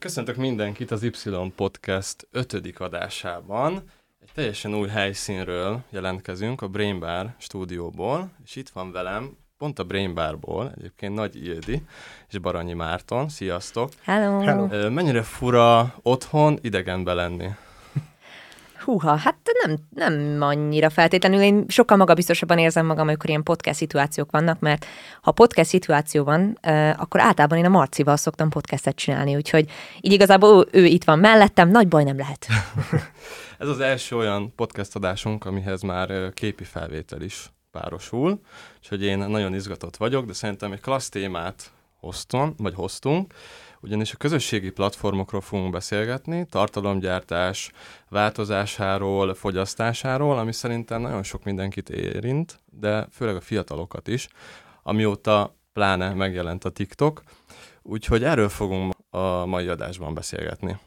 Köszöntök mindenkit az Y Podcast ötödik adásában. Egy teljesen új helyszínről jelentkezünk, a Brain Bar stúdióból, és itt van velem, pont a Brain Barból, egyébként Nagy Ildi és Baranyi Márton. Sziasztok! Hello! Hello. Mennyire fura otthon idegenbe lenni? Húha, hát nem, nem annyira feltétlenül. Én sokkal magabiztosabban érzem magam, amikor ilyen podcast szituációk vannak, mert ha podcast szituáció van, akkor általában én a Marcival szoktam podcastet csinálni, úgyhogy így igazából ő itt van mellettem, nagy baj nem lehet. Ez az első olyan podcast adásunk, amihez már képi felvétel is párosul, úgyhogy én nagyon izgatott vagyok, de szerintem egy klassz témát hoztam, vagy hoztunk, ugyanis a közösségi platformokról fogunk beszélgetni, tartalomgyártás változásáról, fogyasztásáról, ami szerintem nagyon sok mindenkit érint, de főleg a fiatalokat is, amióta pláne megjelent a TikTok, úgyhogy erről fogunk a mai adásban beszélgetni.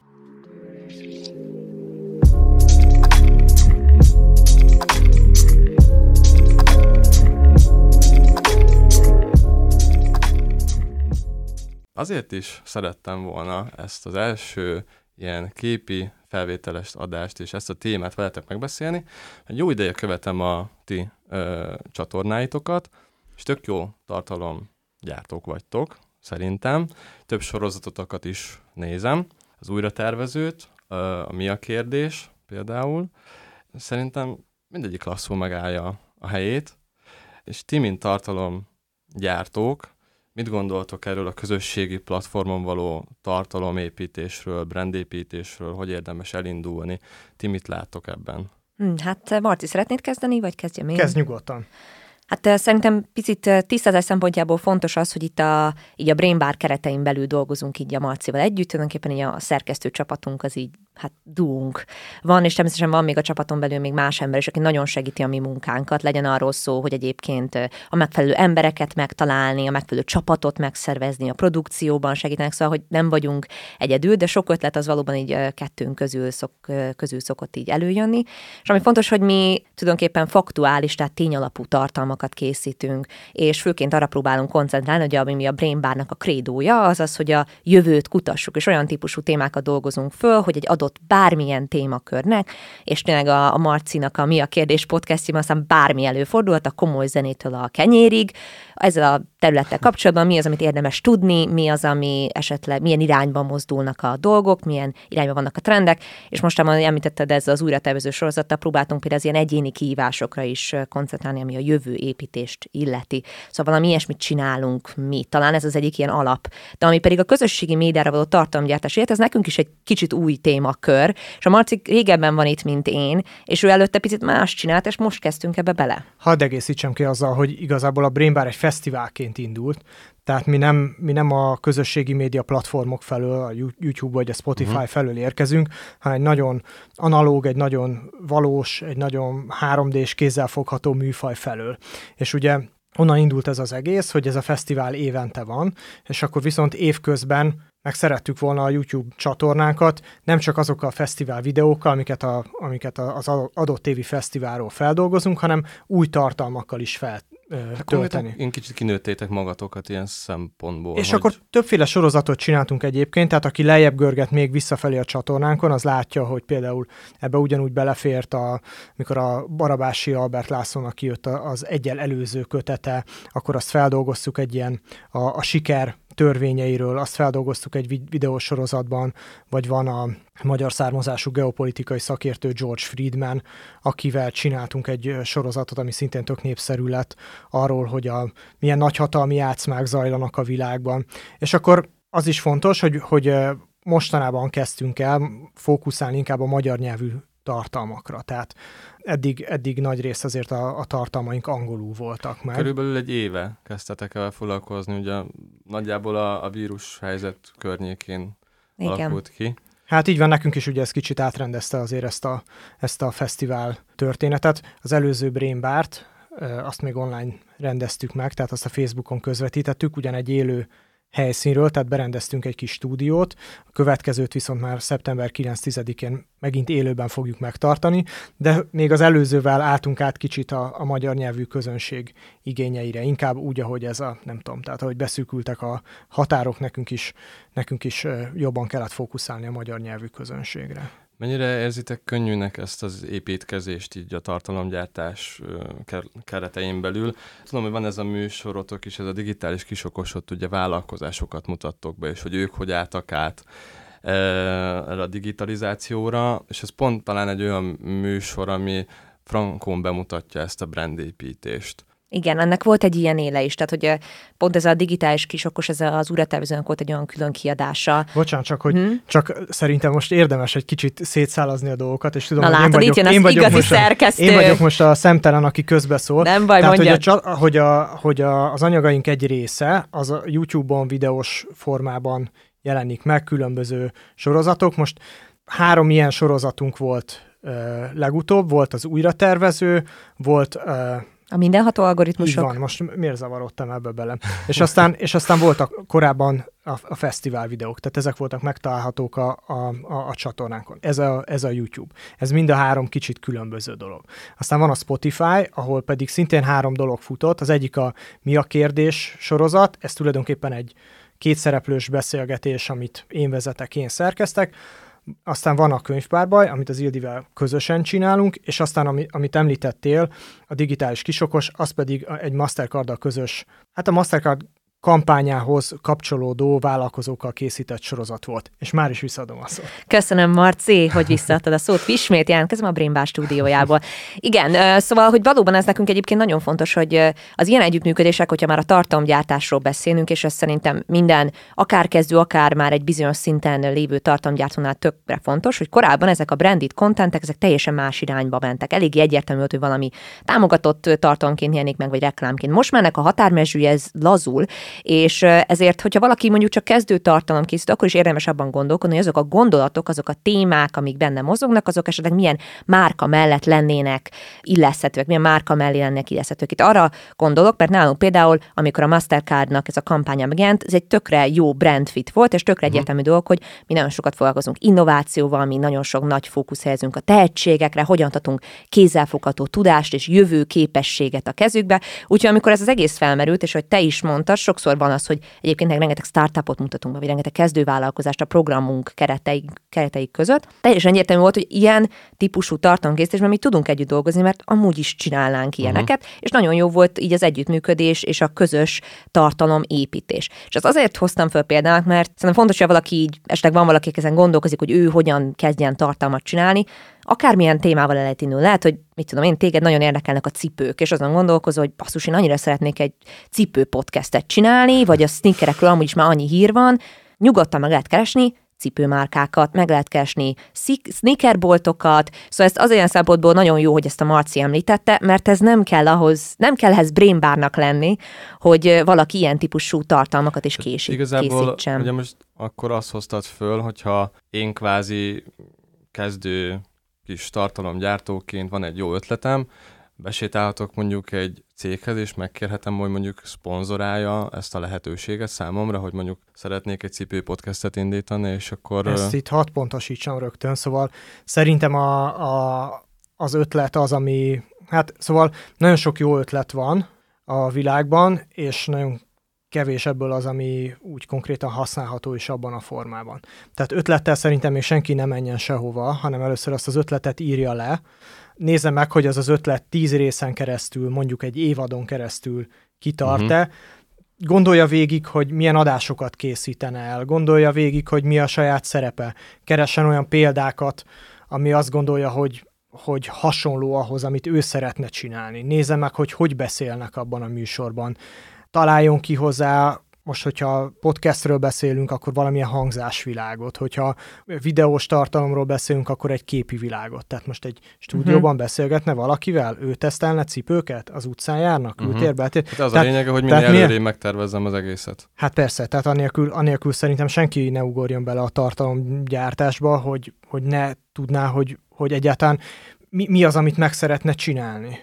Azért is szerettem volna ezt az első ilyen képi felvételes adást és ezt a témát veletek megbeszélni. Egy jó ideje követem a ti ö, csatornáitokat, és tök jó tartalomgyártók vagytok, szerintem. Több sorozatotokat is nézem, az újratervezőt, ö, a Mi a kérdés például. Szerintem mindegyik klasszul megállja a helyét, és ti, mint tartalomgyártók, Mit gondoltok erről a közösségi platformon való tartalomépítésről, brandépítésről, hogy érdemes elindulni? Ti mit láttok ebben? Hm, hát Marci, szeretnéd kezdeni, vagy kezdjem én? Kezd nyugodtan. Hát szerintem picit tisztázás szempontjából fontos az, hogy itt a, így a Brain Bar keretein belül dolgozunk így a Marcival együtt, tulajdonképpen így a szerkesztő csapatunk az így hát duunk van, és természetesen van még a csapaton belül még más ember is, aki nagyon segíti a mi munkánkat, legyen arról szó, hogy egyébként a megfelelő embereket megtalálni, a megfelelő csapatot megszervezni, a produkcióban segítenek, szóval, hogy nem vagyunk egyedül, de sok ötlet az valóban így kettőnk közül, szok, közül szokott így előjönni. És ami fontos, hogy mi tulajdonképpen faktuális, tehát tényalapú tartalmakat készítünk, és főként arra próbálunk koncentrálni, hogy ami mi a Brain a krédója, az az, hogy a jövőt kutassuk, és olyan típusú témákat dolgozunk föl, hogy egy adott bármilyen témakörnek, és tényleg a, a Marcinak a Mi a kérdés podcastjében aztán bármi előfordult, a komoly zenétől a kenyérig, ezzel a területtel kapcsolatban mi az, amit érdemes tudni, mi az, ami esetleg milyen irányba mozdulnak a dolgok, milyen irányba vannak a trendek, és most, amikor említetted, ez az újratervező sorozattal próbáltunk például az ilyen egyéni kihívásokra is koncentrálni, ami a jövő építést illeti. Szóval valami ilyesmit csinálunk mi. Talán ez az egyik ilyen alap. De ami pedig a közösségi médiára való tartalomgyártás, ez nekünk is egy kicsit új témakör, és a Marci régebben van itt, mint én, és ő előtte picit más csinált, és most kezdtünk ebbe bele. Hadd egészítsem ki azzal, hogy igazából a Brain Bar egy fesztiválként indult, tehát mi nem, mi nem a közösségi média platformok felől, a YouTube vagy a Spotify uh-huh. felől érkezünk, hanem egy nagyon analóg, egy nagyon valós, egy nagyon 3D-s kézzelfogható műfaj felől. És ugye onnan indult ez az egész, hogy ez a fesztivál évente van, és akkor viszont évközben meg szerettük volna a YouTube csatornánkat, nem csak azokkal a fesztivál videókkal, amiket, a, amiket az adott tévi fesztiválról feldolgozunk, hanem új tartalmakkal is fel, tölteni. Én kicsit kinőttétek magatokat ilyen szempontból. És hogy... akkor többféle sorozatot csináltunk egyébként, tehát aki lejjebb görget még visszafelé a csatornánkon, az látja, hogy például ebbe ugyanúgy belefért, a, mikor a Barabási Albert Lászlónak kijött az egyel előző kötete, akkor azt feldolgoztuk egy ilyen a, a siker törvényeiről, azt feldolgoztuk egy videósorozatban, vagy van a magyar származású geopolitikai szakértő George Friedman, akivel csináltunk egy sorozatot, ami szintén tök népszerű lett, arról, hogy a, milyen nagyhatalmi játszmák zajlanak a világban. És akkor az is fontos, hogy, hogy mostanában kezdtünk el fókuszálni inkább a magyar nyelvű tartalmakra. Tehát eddig, eddig nagy rész azért a, a tartalmaink angolul voltak meg. Körülbelül egy éve kezdtetek el foglalkozni, ugye nagyjából a, a vírus helyzet környékén Igen. alakult ki. Hát így van, nekünk is ugye ez kicsit átrendezte azért ezt a, ezt a fesztivál történetet. Az előző Brain Bart, azt még online rendeztük meg, tehát azt a Facebookon közvetítettük, ugyan egy élő helyszínről, tehát berendeztünk egy kis stúdiót, a következőt viszont már szeptember 9-10-én megint élőben fogjuk megtartani, de még az előzővel álltunk át kicsit a, a magyar nyelvű közönség igényeire, inkább úgy, ahogy ez a, nem tudom, tehát ahogy beszűkültek a határok, nekünk is, nekünk is jobban kellett fókuszálni a magyar nyelvű közönségre. Mennyire érzitek könnyűnek ezt az építkezést így a tartalomgyártás keretein belül? Tudom, hogy van ez a műsorotok is, ez a digitális kisokosot, ugye vállalkozásokat mutattok be, és hogy ők hogy álltak át erre a digitalizációra, és ez pont talán egy olyan műsor, ami frankon bemutatja ezt a brandépítést. Igen, ennek volt egy ilyen éle is, tehát hogy pont ez a digitális kisokos, ez az uratervezőnek volt egy olyan külön kiadása. Bocsánat, csak hogy hmm? csak szerintem most érdemes egy kicsit szétszálazni a dolgokat, és tudom, Na, hogy látod, én vagyok, én vagyok most szerkesztő. A, én vagyok most a szemtelen, aki közbeszól. Nem baj, Tehát, mondjad. hogy, a, hogy, a, hogy a, az anyagaink egy része az a YouTube-on videós formában jelenik meg, különböző sorozatok. Most három ilyen sorozatunk volt legutóbb, volt az újratervező, volt a mindenható algoritmusok. Így van, most miért zavarodtam ebbe bele? És aztán, és aztán voltak korábban a, a fesztivál videók, tehát ezek voltak megtalálhatók a, a, a, a csatornánkon. Ez a, ez a YouTube. Ez mind a három kicsit különböző dolog. Aztán van a Spotify, ahol pedig szintén három dolog futott. Az egyik a Mi a kérdés sorozat, ez tulajdonképpen egy kétszereplős beszélgetés, amit én vezetek, én szerkeztek aztán van a könyvpárbaj, amit az Ildivel közösen csinálunk, és aztán, ami, amit említettél, a digitális kisokos, az pedig egy Mastercard-dal közös, hát a Mastercard kampányához kapcsolódó vállalkozókkal készített sorozat volt. És már is visszaadom a szót. Köszönöm, Marci, hogy visszaadtad a szót. Ismét jelentkezem a Brainbar stúdiójából. Igen, szóval, hogy valóban ez nekünk egyébként nagyon fontos, hogy az ilyen együttműködések, hogyha már a tartalomgyártásról beszélünk, és ez szerintem minden, akár kezdő, akár már egy bizonyos szinten lévő tartalomgyártónál tökre fontos, hogy korábban ezek a branded contentek, ezek teljesen más irányba mentek. Elég egyértelmű volt, hogy valami támogatott tartalomként jelenik meg, vagy reklámként. Most ennek a határmezője ez lazul, és ezért, hogyha valaki mondjuk csak kezdő tartalom készít, akkor is érdemes abban gondolkodni, hogy azok a gondolatok, azok a témák, amik benne mozognak, azok esetleg milyen márka mellett lennének illeszthetőek, milyen márka mellé lennének illeszthetők. Itt arra gondolok, mert nálunk például, amikor a Mastercardnak ez a kampánya megjelent, ez egy tökre jó brand fit volt, és tökre mhm. egyértelmű uh-huh. dolog, hogy mi nagyon sokat foglalkozunk innovációval, mi nagyon sok nagy fókusz helyezünk a tehetségekre, hogyan adhatunk kézzelfogható tudást és jövő képességet a kezükbe. Úgyhogy amikor ez az egész felmerült, és hogy te is mondtad, sokszor sokszor van az, hogy egyébként rengeteg startupot mutatunk be, vagy rengeteg kezdővállalkozást a programunk keretei, keretei között. Teljesen egyértelmű volt, hogy ilyen típusú tartalomkészítésben mi tudunk együtt dolgozni, mert amúgy is csinálnánk ilyeneket, uh-huh. és nagyon jó volt így az együttműködés és a közös tartalomépítés. És az azért hoztam föl példának, mert szerintem fontos, hogy valaki így, esetleg van valaki, ezen gondolkozik, hogy ő hogyan kezdjen tartalmat csinálni, akármilyen témával el lehet indulni. Lehet, hogy mit tudom én, téged nagyon érdekelnek a cipők, és azon gondolkozol, hogy basszus, én annyira szeretnék egy cipő podcastet csinálni, vagy a sneakerekről amúgy is már annyi hír van, nyugodtan meg lehet keresni, cipőmárkákat, meg lehet keresni sneakerboltokat, szóval ezt az olyan szempontból nagyon jó, hogy ezt a Marci említette, mert ez nem kell ahhoz, nem kell ehhez brainbárnak lenni, hogy valaki ilyen típusú tartalmakat is késít, Igazából, készítsen. ugye most akkor azt hoztad föl, hogyha én kvázi kezdő kis tartalomgyártóként van egy jó ötletem, besétálhatok mondjuk egy céghez, és megkérhetem, hogy mondjuk szponzorálja ezt a lehetőséget számomra, hogy mondjuk szeretnék egy cipő podcastet indítani, és akkor... Ezt itt hat pontosítsam rögtön, szóval szerintem a, a, az ötlet az, ami... Hát szóval nagyon sok jó ötlet van a világban, és nagyon kevés ebből az, ami úgy konkrétan használható is abban a formában. Tehát ötlettel szerintem még senki nem menjen sehova, hanem először azt az ötletet írja le, nézze meg, hogy az az ötlet tíz részen keresztül, mondjuk egy évadon keresztül kitart-e, uh-huh. gondolja végig, hogy milyen adásokat készítene el, gondolja végig, hogy mi a saját szerepe, keressen olyan példákat, ami azt gondolja, hogy hogy hasonló ahhoz, amit ő szeretne csinálni. Nézze meg, hogy hogy beszélnek abban a műsorban találjon ki hozzá most, hogyha podcastről beszélünk, akkor valamilyen hangzásvilágot, hogyha videós tartalomról beszélünk, akkor egy képi világot. Tehát most egy stúdióban uh-huh. beszélgetne valakivel, ő tesztelne cipőket, az utcán járnak, uh-huh. útérbe. Hát, hát az tehát, a lényege, hogy minél előrébb milyen... megtervezzem az egészet. Hát persze, tehát annélkül, annélkül szerintem senki ne ugorjon bele a tartalomgyártásba, hogy, hogy ne tudná, hogy, hogy egyáltalán mi, mi az, amit meg szeretne csinálni.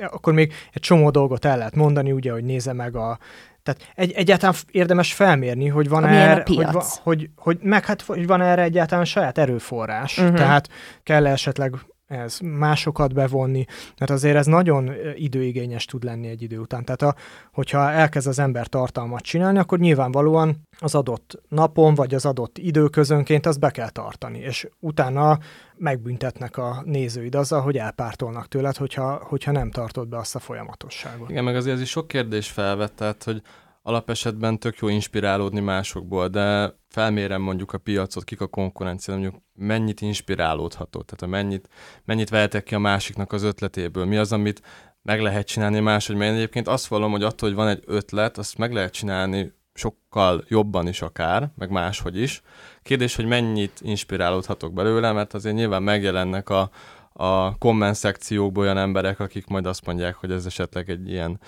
Akkor még egy csomó dolgot el lehet mondani, ugye, hogy nézze meg a tehát egy, egyáltalán érdemes felmérni, hogy van erre, hogy, hogy, hogy, meg hát, hogy van erre egyáltalán saját erőforrás. Uh-huh. Tehát kell esetleg ez másokat bevonni, mert azért ez nagyon időigényes tud lenni egy idő után. Tehát a, hogyha elkezd az ember tartalmat csinálni, akkor nyilvánvalóan az adott napon, vagy az adott időközönként azt be kell tartani, és utána megbüntetnek a nézőid azzal, hogy elpártolnak tőled, hogyha, hogyha nem tartod be azt a folyamatosságot. Igen, meg azért ez is sok kérdés felvett, tehát, hogy alapesetben tök jó inspirálódni másokból, de felmérem mondjuk a piacot, kik a konkurencia, mondjuk mennyit inspirálódható, tehát mennyit, mennyit vehetek ki a másiknak az ötletéből, mi az, amit meg lehet csinálni máshogy, mert én egyébként azt vallom, hogy attól, hogy van egy ötlet, azt meg lehet csinálni sokkal jobban is akár, meg máshogy is. Kérdés, hogy mennyit inspirálódhatok belőle, mert azért nyilván megjelennek a, a komment szekciókból olyan emberek, akik majd azt mondják, hogy ez esetleg egy ilyen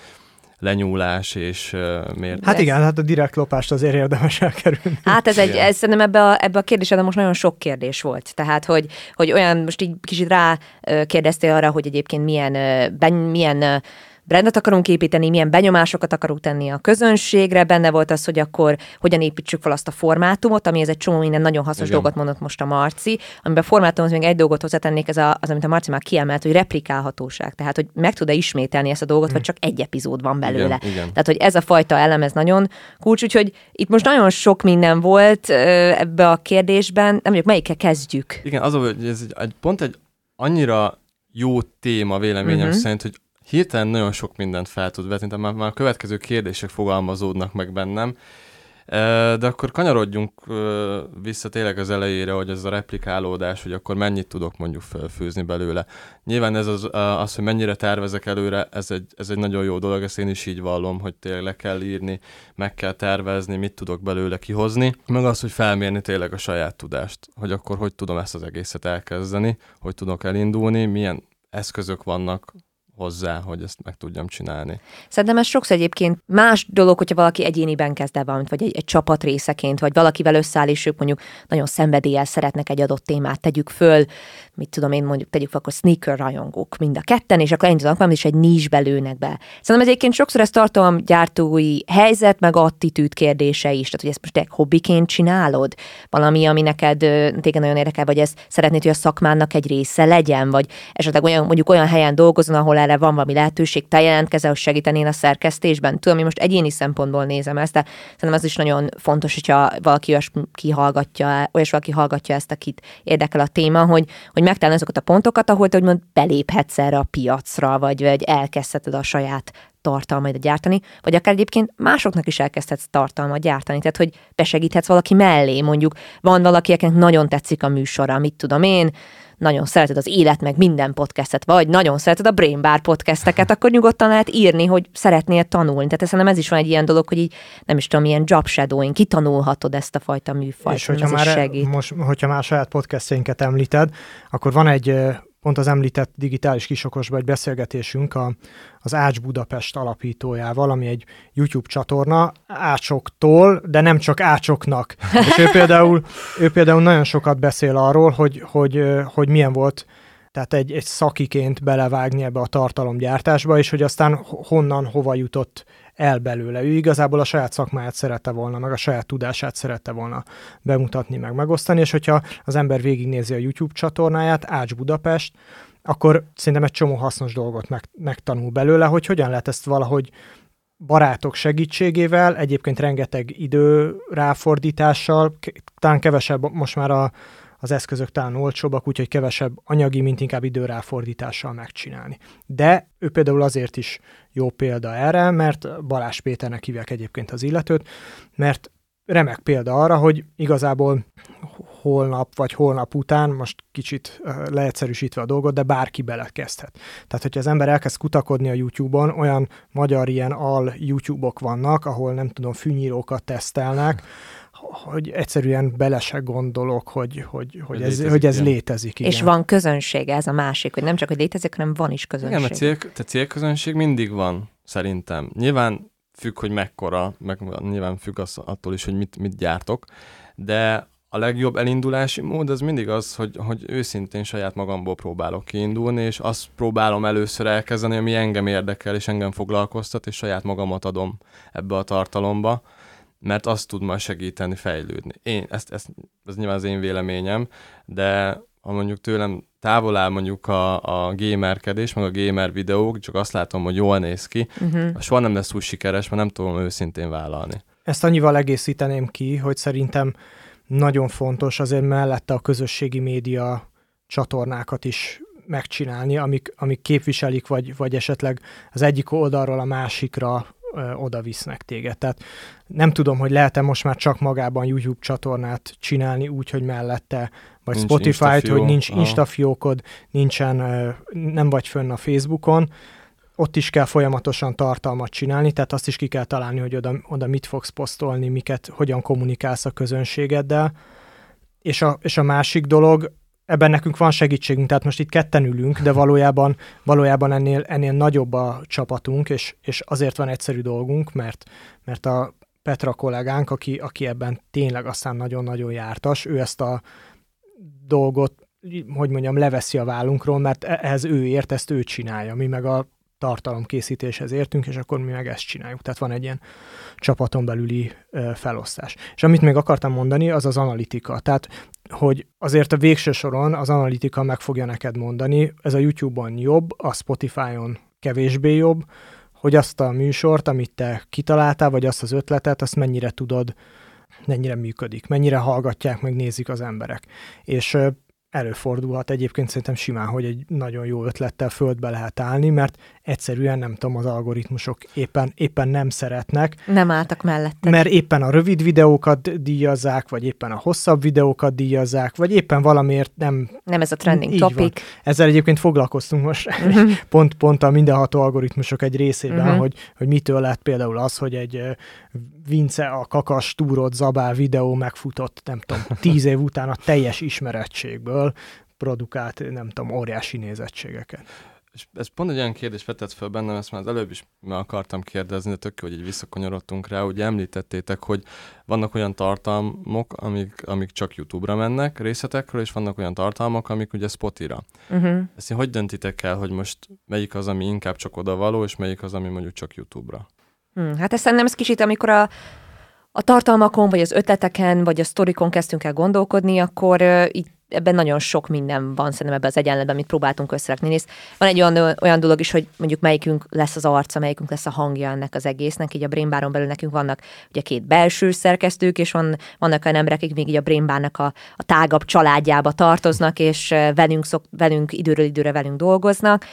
lenyúlás, és uh, miért... Hát igen, hát a direkt lopást azért érdemes elkerülni. Hát ez egy, ez szerintem ebbe a, ebbe a kérdésre most nagyon sok kérdés volt. Tehát, hogy, hogy olyan, most így kicsit rá kérdeztél arra, hogy egyébként milyen, ben, milyen brandet akarunk építeni, milyen benyomásokat akarunk tenni a közönségre, benne volt az, hogy akkor hogyan építsük fel azt a formátumot, ami ez egy csomó minden nagyon hasznos Igen. dolgot mondott most a Marci, amiben a formátumhoz még egy dolgot hozzátennék, ez a, az, amit a Marci már kiemelt, hogy replikálhatóság, tehát hogy meg tud-e ismételni ezt a dolgot, hmm. vagy csak egy epizód van belőle. Igen, igen. Tehát, hogy ez a fajta elem, ez nagyon kulcs, úgyhogy itt most nagyon sok minden volt ebbe a kérdésben, nem mondjuk melyikkel kezdjük. Igen, az, hogy ez egy, egy, pont egy annyira jó téma véleményem uh-huh. szerint, hogy hirtelen nagyon sok mindent fel tud vetni, tehát már, már a következő kérdések fogalmazódnak meg bennem, de akkor kanyarodjunk vissza tényleg az elejére, hogy ez a replikálódás, hogy akkor mennyit tudok mondjuk felfőzni belőle. Nyilván ez az, az, hogy mennyire tervezek előre, ez egy, ez egy nagyon jó dolog, ezt én is így vallom, hogy tényleg le kell írni, meg kell tervezni, mit tudok belőle kihozni, meg az, hogy felmérni tényleg a saját tudást, hogy akkor hogy tudom ezt az egészet elkezdeni, hogy tudok elindulni, milyen eszközök vannak hozzá, hogy ezt meg tudjam csinálni. Szerintem ez sokszor egyébként más dolog, hogyha valaki egyéniben kezd el valamit, vagy egy, egy csapat részeként, vagy valakivel összeáll, és ők mondjuk nagyon szenvedéllyel szeretnek egy adott témát, tegyük föl, mit tudom én mondjuk, tegyük fel, akkor sneaker rajongók mind a ketten, és akkor elindítanak valamit, és egy nisbe lőnek be. Szerintem egyébként sokszor ez gyártói helyzet, meg attitűd kérdése is, tehát hogy ezt most egy hobbiként csinálod, valami, ami neked téged nagyon érdekel, vagy ez szeretnéd, hogy a szakmának egy része legyen, vagy esetleg olyan, mondjuk olyan helyen dolgozon, ahol erre van valami lehetőség, te jelentkezel, hogy segítenél a szerkesztésben. Tudom, hogy most egyéni szempontból nézem ezt, de szerintem az is nagyon fontos, hogyha valaki olyas kihallgatja, olyas valaki hallgatja ezt, akit érdekel a téma, hogy, hogy megtalálni azokat a pontokat, ahol te úgymond beléphetsz erre a piacra, vagy, vagy elkezdheted a saját tartalmaidat gyártani, vagy akár egyébként másoknak is elkezdhetsz tartalmat gyártani, tehát hogy besegíthetsz valaki mellé, mondjuk van valaki, akinek nagyon tetszik a műsora, mit tudom én, nagyon szereted az élet, meg minden podcastet, vagy nagyon szereted a Brain Bar podcasteket, akkor nyugodtan lehet írni, hogy szeretnél tanulni. Tehát szerintem ez is van egy ilyen dolog, hogy így nem is tudom, ilyen job shadowing, kitanulhatod ezt a fajta műfajt. És hogyha már, segít. most, hogyha már saját podcastjainket említed, akkor van egy pont az említett digitális kisokosban egy beszélgetésünk a, az Ács Budapest alapítójával, ami egy YouTube csatorna ácsoktól, de nem csak ácsoknak. És ő például, ő például nagyon sokat beszél arról, hogy, hogy, hogy milyen volt tehát egy, egy szakiként belevágni ebbe a tartalomgyártásba, és hogy aztán honnan, hova jutott el belőle. Ő igazából a saját szakmáját szerette volna, meg a saját tudását szerette volna bemutatni, meg megosztani, és hogyha az ember végignézi a YouTube csatornáját, Ács Budapest, akkor szerintem egy csomó hasznos dolgot meg, megtanul belőle, hogy hogyan lehet ezt valahogy barátok segítségével, egyébként rengeteg idő ráfordítással, talán kevesebb most már a, az eszközök talán olcsóbbak, úgyhogy kevesebb anyagi, mint inkább időráfordítással megcsinálni. De ő például azért is jó példa erre, mert Balázs Péternek hívják egyébként az illetőt, mert remek példa arra, hogy igazából holnap vagy holnap után, most kicsit leegyszerűsítve a dolgot, de bárki belekezdhet. Tehát, hogyha az ember elkezd kutakodni a YouTube-on, olyan magyar ilyen al YouTube-ok vannak, ahol nem tudom, fűnyírókat tesztelnek, hogy egyszerűen bele se gondolok, hogy, hogy, hogy, ez, létezik, hogy ez igen. létezik. Igen. És van közönsége, ez a másik, hogy nem csak, hogy létezik, hanem van is közönség. Igen, a cél, a célközönség mindig van, szerintem. Nyilván függ, hogy mekkora, meg nyilván függ az, attól is, hogy mit, mit gyártok, de a legjobb elindulási mód az mindig az, hogy, hogy őszintén saját magamból próbálok kiindulni, és azt próbálom először elkezdeni, ami engem érdekel, és engem foglalkoztat, és saját magamat adom ebbe a tartalomba, mert azt tud majd segíteni fejlődni. Én, ezt, ezt, ez nyilván az én véleményem, de ha mondjuk tőlem távol áll mondjuk a, a gamerkedés, meg a gamer videók, csak azt látom, hogy jól néz ki, uh-huh. soha nem lesz úgy sikeres, mert nem tudom őszintén vállalni. Ezt annyival egészíteném ki, hogy szerintem nagyon fontos azért mellette a közösségi média csatornákat is megcsinálni, amik, amik képviselik, vagy, vagy esetleg az egyik oldalról a másikra ö, oda visznek téged. Tehát nem tudom, hogy lehet-e most már csak magában YouTube csatornát csinálni úgy, hogy mellette, vagy Nincs Spotify-t, hogy nincs Aha. Instafiókod, nincsen, ö, nem vagy fönn a Facebookon, ott is kell folyamatosan tartalmat csinálni, tehát azt is ki kell találni, hogy oda, oda mit fogsz posztolni, miket, hogyan kommunikálsz a közönségeddel. És a, és a másik dolog, ebben nekünk van segítségünk, tehát most itt ketten ülünk, de valójában, valójában ennél, ennél nagyobb a csapatunk, és, és azért van egyszerű dolgunk, mert, mert a Petra kollégánk, aki, aki ebben tényleg aztán nagyon-nagyon jártas, ő ezt a dolgot, hogy mondjam, leveszi a vállunkról, mert e- ehhez ő ért, ezt ő csinálja. Mi meg a tartalomkészítéshez értünk, és akkor mi meg ezt csináljuk. Tehát van egy ilyen csapaton belüli felosztás. És amit még akartam mondani, az az analitika. Tehát, hogy azért a végső soron az analitika meg fogja neked mondani, ez a YouTube-on jobb, a Spotify-on kevésbé jobb, hogy azt a műsort, amit te kitaláltál, vagy azt az ötletet, azt mennyire tudod, mennyire működik, mennyire hallgatják, meg nézik az emberek. És előfordulhat egyébként szerintem simán, hogy egy nagyon jó ötlettel földbe lehet állni, mert egyszerűen nem tudom, az algoritmusok éppen, éppen nem szeretnek, Nem álltak mellette. mert éppen a rövid videókat díjazzák, vagy éppen a hosszabb videókat díjazzák, vagy éppen valamiért nem... Nem ez a trending Így van. topic. Ezzel egyébként foglalkoztunk most pont, pont a mindenható algoritmusok egy részében, Mhm. hogy, hogy mitől lett például az, hogy egy Vince a kakas túrot zabál videó megfutott, nem tudom, tíz év után a teljes ismerettségből produkált, nem tudom, óriási nézettségeket. És ez pont egy olyan kérdés vetett fel bennem, ezt már az előbb is meg akartam kérdezni, de tök jó, hogy így visszakanyarodtunk rá. Ugye említettétek, hogy vannak olyan tartalmok, amik, amik csak YouTube-ra mennek részletekről, és vannak olyan tartalmak, amik ugye Spotira. Uh-huh. Ezt hogy döntitek el, hogy most melyik az, ami inkább csak oda való, és melyik az, ami mondjuk csak YouTube-ra? Hmm, hát ezt szerintem ez kicsit, amikor a, a tartalmakon, vagy az ötleteken, vagy a sztorikon kezdtünk el gondolkodni, akkor így ebben nagyon sok minden van szerintem ebben az egyenletben, amit próbáltunk összerakni. Nézd, van egy olyan, olyan dolog is, hogy mondjuk melyikünk lesz az arca, melyikünk lesz a hangja ennek az egésznek. Így a Brainbaron belül nekünk vannak ugye két belső szerkesztők, és van, vannak olyan emberek, akik még így a Brainbarnak a, a tágabb családjába tartoznak, és velünk, szok, velünk időről időre velünk dolgoznak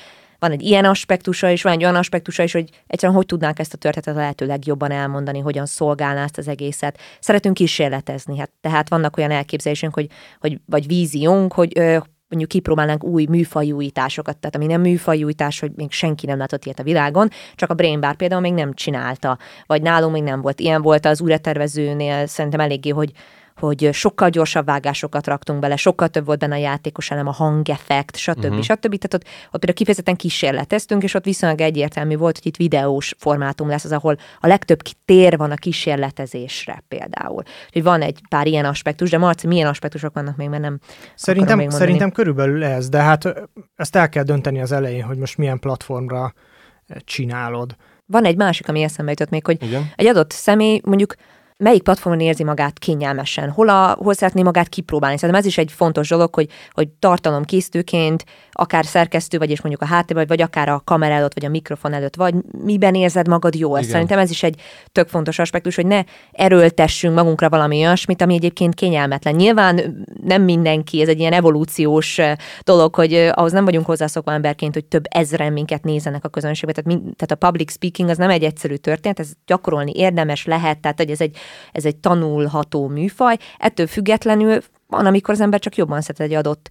van egy ilyen aspektusa, és van egy olyan aspektusa is, hogy egyszerűen hogy tudnánk ezt a történetet a lehető legjobban elmondani, hogyan szolgálná ezt az egészet. Szeretünk kísérletezni, hát, tehát vannak olyan elképzelésünk, hogy, hogy vagy víziónk, hogy ö, mondjuk kipróbálnánk új műfajújításokat, tehát ami nem műfajújítás, hogy még senki nem látott ilyet a világon, csak a Brain Bar például még nem csinálta, vagy nálunk még nem volt. Ilyen volt az újratervezőnél, szerintem eléggé, hogy hogy sokkal gyorsabb vágásokat raktunk bele, sokkal több volt benne a játékos elem, a hangeffekt, stb. Uh-huh. stb. Tehát ott, ott például kifejezetten kísérleteztünk, és ott viszonylag egyértelmű volt, hogy itt videós formátum lesz az, ahol a legtöbb tér van a kísérletezésre például. Hogy van egy pár ilyen aspektus, de Marci, milyen aspektusok vannak még, mert nem Szerintem, még mondani. szerintem körülbelül ez, de hát ezt el kell dönteni az elején, hogy most milyen platformra csinálod. Van egy másik, ami eszembe jutott még, hogy Igen? egy adott személy mondjuk melyik platformon érzi magát kényelmesen, hol, a, hol szeretné magát kipróbálni. Szerintem ez is egy fontos dolog, hogy, hogy tartalomkészítőként, akár szerkesztő vagy, és mondjuk a háttérben, vagy, vagy akár a kamera előtt, vagy a mikrofon előtt, vagy miben érzed magad jól. Igen. Szerintem ez is egy tök fontos aspektus, hogy ne erőltessünk magunkra valami olyasmit, ami egyébként kényelmetlen. Nyilván nem mindenki, ez egy ilyen evolúciós dolog, hogy ahhoz nem vagyunk hozzászokva emberként, hogy több ezren minket nézenek a közönségbe. Tehát, min- tehát a public speaking az nem egy egyszerű történet, ez gyakorolni érdemes lehet, tehát hogy ez egy, ez egy tanulható műfaj. Ettől függetlenül van, amikor az ember csak jobban szeret egy adott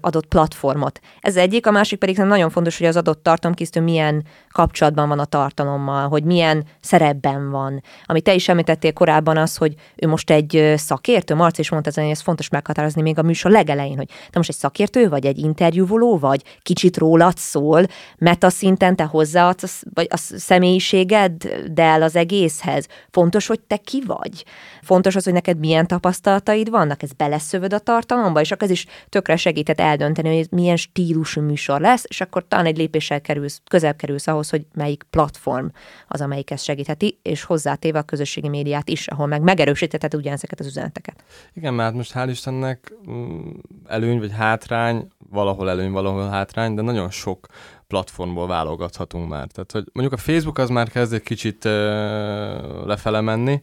adott platformot. Ez egyik, a másik pedig nagyon fontos, hogy az adott tartalomkészítő milyen kapcsolatban van a tartalommal, hogy milyen szerepben van. Ami te is említettél korábban az, hogy ő most egy szakértő, Marci is mondta, hogy ez fontos meghatározni még a műsor legelején, hogy te most egy szakértő, vagy egy interjúvoló, vagy kicsit rólad szól, meta szinten te hozzáadsz, vagy a személyiségeddel az egészhez. Fontos, hogy te ki vagy. Fontos az, hogy neked milyen tapasztalataid vannak, ez beleszövöd a tartalomba, és akkor ez is tökre segített eldönteni, hogy milyen stílusú műsor lesz, és akkor talán egy lépéssel kerülsz, közel kerülsz ahhoz, hogy melyik platform az, amelyik ezt segítheti, és hozzátéve a közösségi médiát is, ahol meg megerősítheted ugyanezeket az üzeneteket. Igen, mert most hál' Istennek mm, előny vagy hátrány, valahol előny, valahol hátrány, de nagyon sok platformból válogathatunk már. Tehát, hogy mondjuk a Facebook az már kezd egy kicsit uh, lefele menni,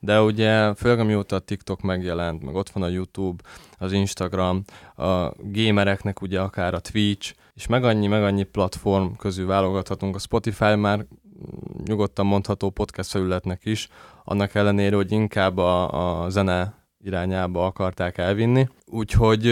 de ugye főleg amióta a TikTok megjelent, meg ott van a YouTube, az Instagram, a gamereknek ugye akár a Twitch, és meg annyi, meg annyi platform közül válogathatunk. A Spotify már nyugodtan mondható podcast felületnek is, annak ellenére, hogy inkább a, a zene irányába akarták elvinni. Úgyhogy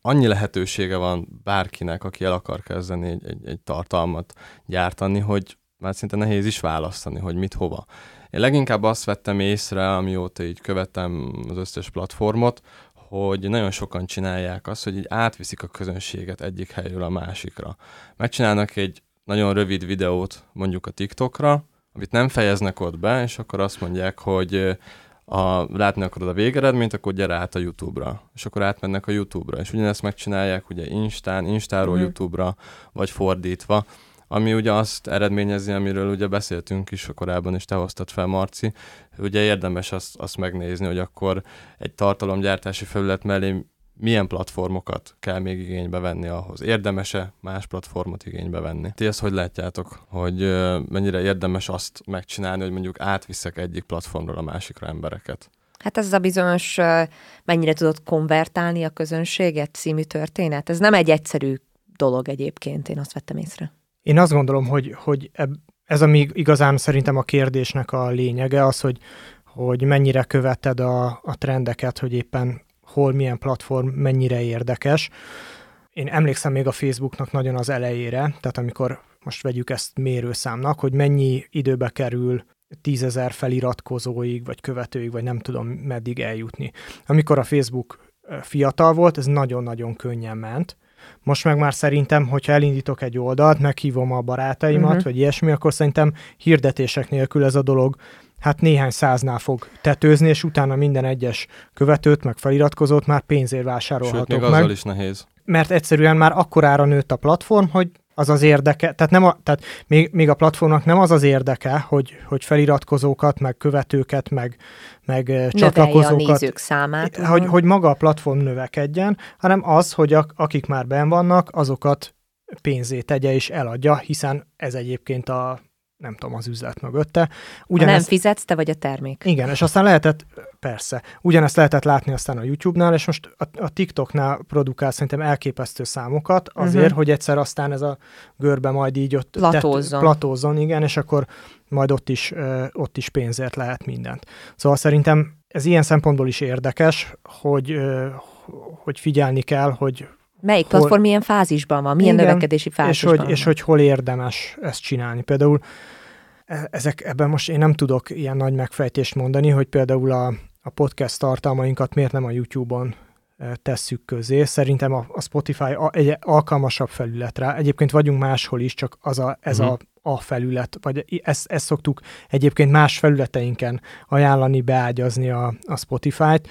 annyi lehetősége van bárkinek, aki el akar kezdeni egy, egy, egy tartalmat gyártani, hogy már szinte nehéz is választani, hogy mit hova. Én leginkább azt vettem észre, amióta így követem az összes platformot, hogy nagyon sokan csinálják azt, hogy így átviszik a közönséget egyik helyről a másikra. Megcsinálnak egy nagyon rövid videót mondjuk a TikTokra, amit nem fejeznek ott be, és akkor azt mondják, hogy ha látni akarod a végeredményt, akkor gyere át a YouTube-ra. És akkor átmennek a YouTube-ra. És ugyanezt megcsinálják ugye Instán, Instáról mm. YouTube-ra, vagy fordítva ami ugye azt eredményezi, amiről ugye beszéltünk is korábban, és te hoztad fel, Marci, ugye érdemes azt, azt megnézni, hogy akkor egy tartalomgyártási felület mellé milyen platformokat kell még igénybe venni ahhoz. Érdemese más platformot igénybe venni? Ti ezt hogy látjátok, hogy mennyire érdemes azt megcsinálni, hogy mondjuk átviszek egyik platformról a másikra embereket? Hát ez a bizonyos, mennyire tudod konvertálni a közönséget című történet. Ez nem egy egyszerű dolog egyébként, én azt vettem észre. Én azt gondolom, hogy, hogy ez a még igazán szerintem a kérdésnek a lényege, az, hogy, hogy mennyire követed a, a trendeket, hogy éppen hol, milyen platform mennyire érdekes. Én emlékszem még a Facebooknak nagyon az elejére, tehát amikor most vegyük ezt mérőszámnak, hogy mennyi időbe kerül tízezer feliratkozóig, vagy követőig, vagy nem tudom meddig eljutni. Amikor a Facebook fiatal volt, ez nagyon-nagyon könnyen ment, most meg már szerintem, hogyha elindítok egy oldalt, meghívom a barátaimat, uh-huh. vagy ilyesmi, akkor szerintem hirdetések nélkül ez a dolog hát néhány száznál fog tetőzni, és utána minden egyes követőt, meg feliratkozót már pénzért vásárolhatok Sőt, még meg. azzal is nehéz. Mert egyszerűen már akkorára nőtt a platform, hogy az az érdeke, tehát, nem a, tehát még, még a platformnak nem az az érdeke, hogy, hogy feliratkozókat, meg követőket, meg, meg Növelje csatlakozókat. a nézők számát. Hogy, hogy maga a platform növekedjen, hanem az, hogy a, akik már ben vannak, azokat pénzét tegye és eladja, hiszen ez egyébként a nem tudom, az üzlet mögötte. Ugyanezt, nem fizetsz, te vagy a termék. Igen, és aztán lehetett, persze, ugyanezt lehetett látni aztán a YouTube-nál, és most a, a TikToknál produkál szerintem elképesztő számokat, azért, uh-huh. hogy egyszer aztán ez a görbe majd így ott platózzon. Tett, platózzon, igen, és akkor majd ott is, ott is pénzért lehet mindent. Szóval szerintem ez ilyen szempontból is érdekes, hogy, hogy figyelni kell, hogy Melyik hol... platform milyen fázisban van, milyen Igen, növekedési fázisban és hogy, van. És hogy hol érdemes ezt csinálni. Például e, ezek, ebben most én nem tudok ilyen nagy megfejtést mondani, hogy például a, a podcast tartalmainkat miért nem a YouTube-on e, tesszük közé. Szerintem a, a Spotify a, egy alkalmasabb felület rá. Egyébként vagyunk máshol is, csak az a, ez uh-huh. a, a felület, vagy ezt, ezt szoktuk egyébként más felületeinken ajánlani, beágyazni a, a Spotify-t.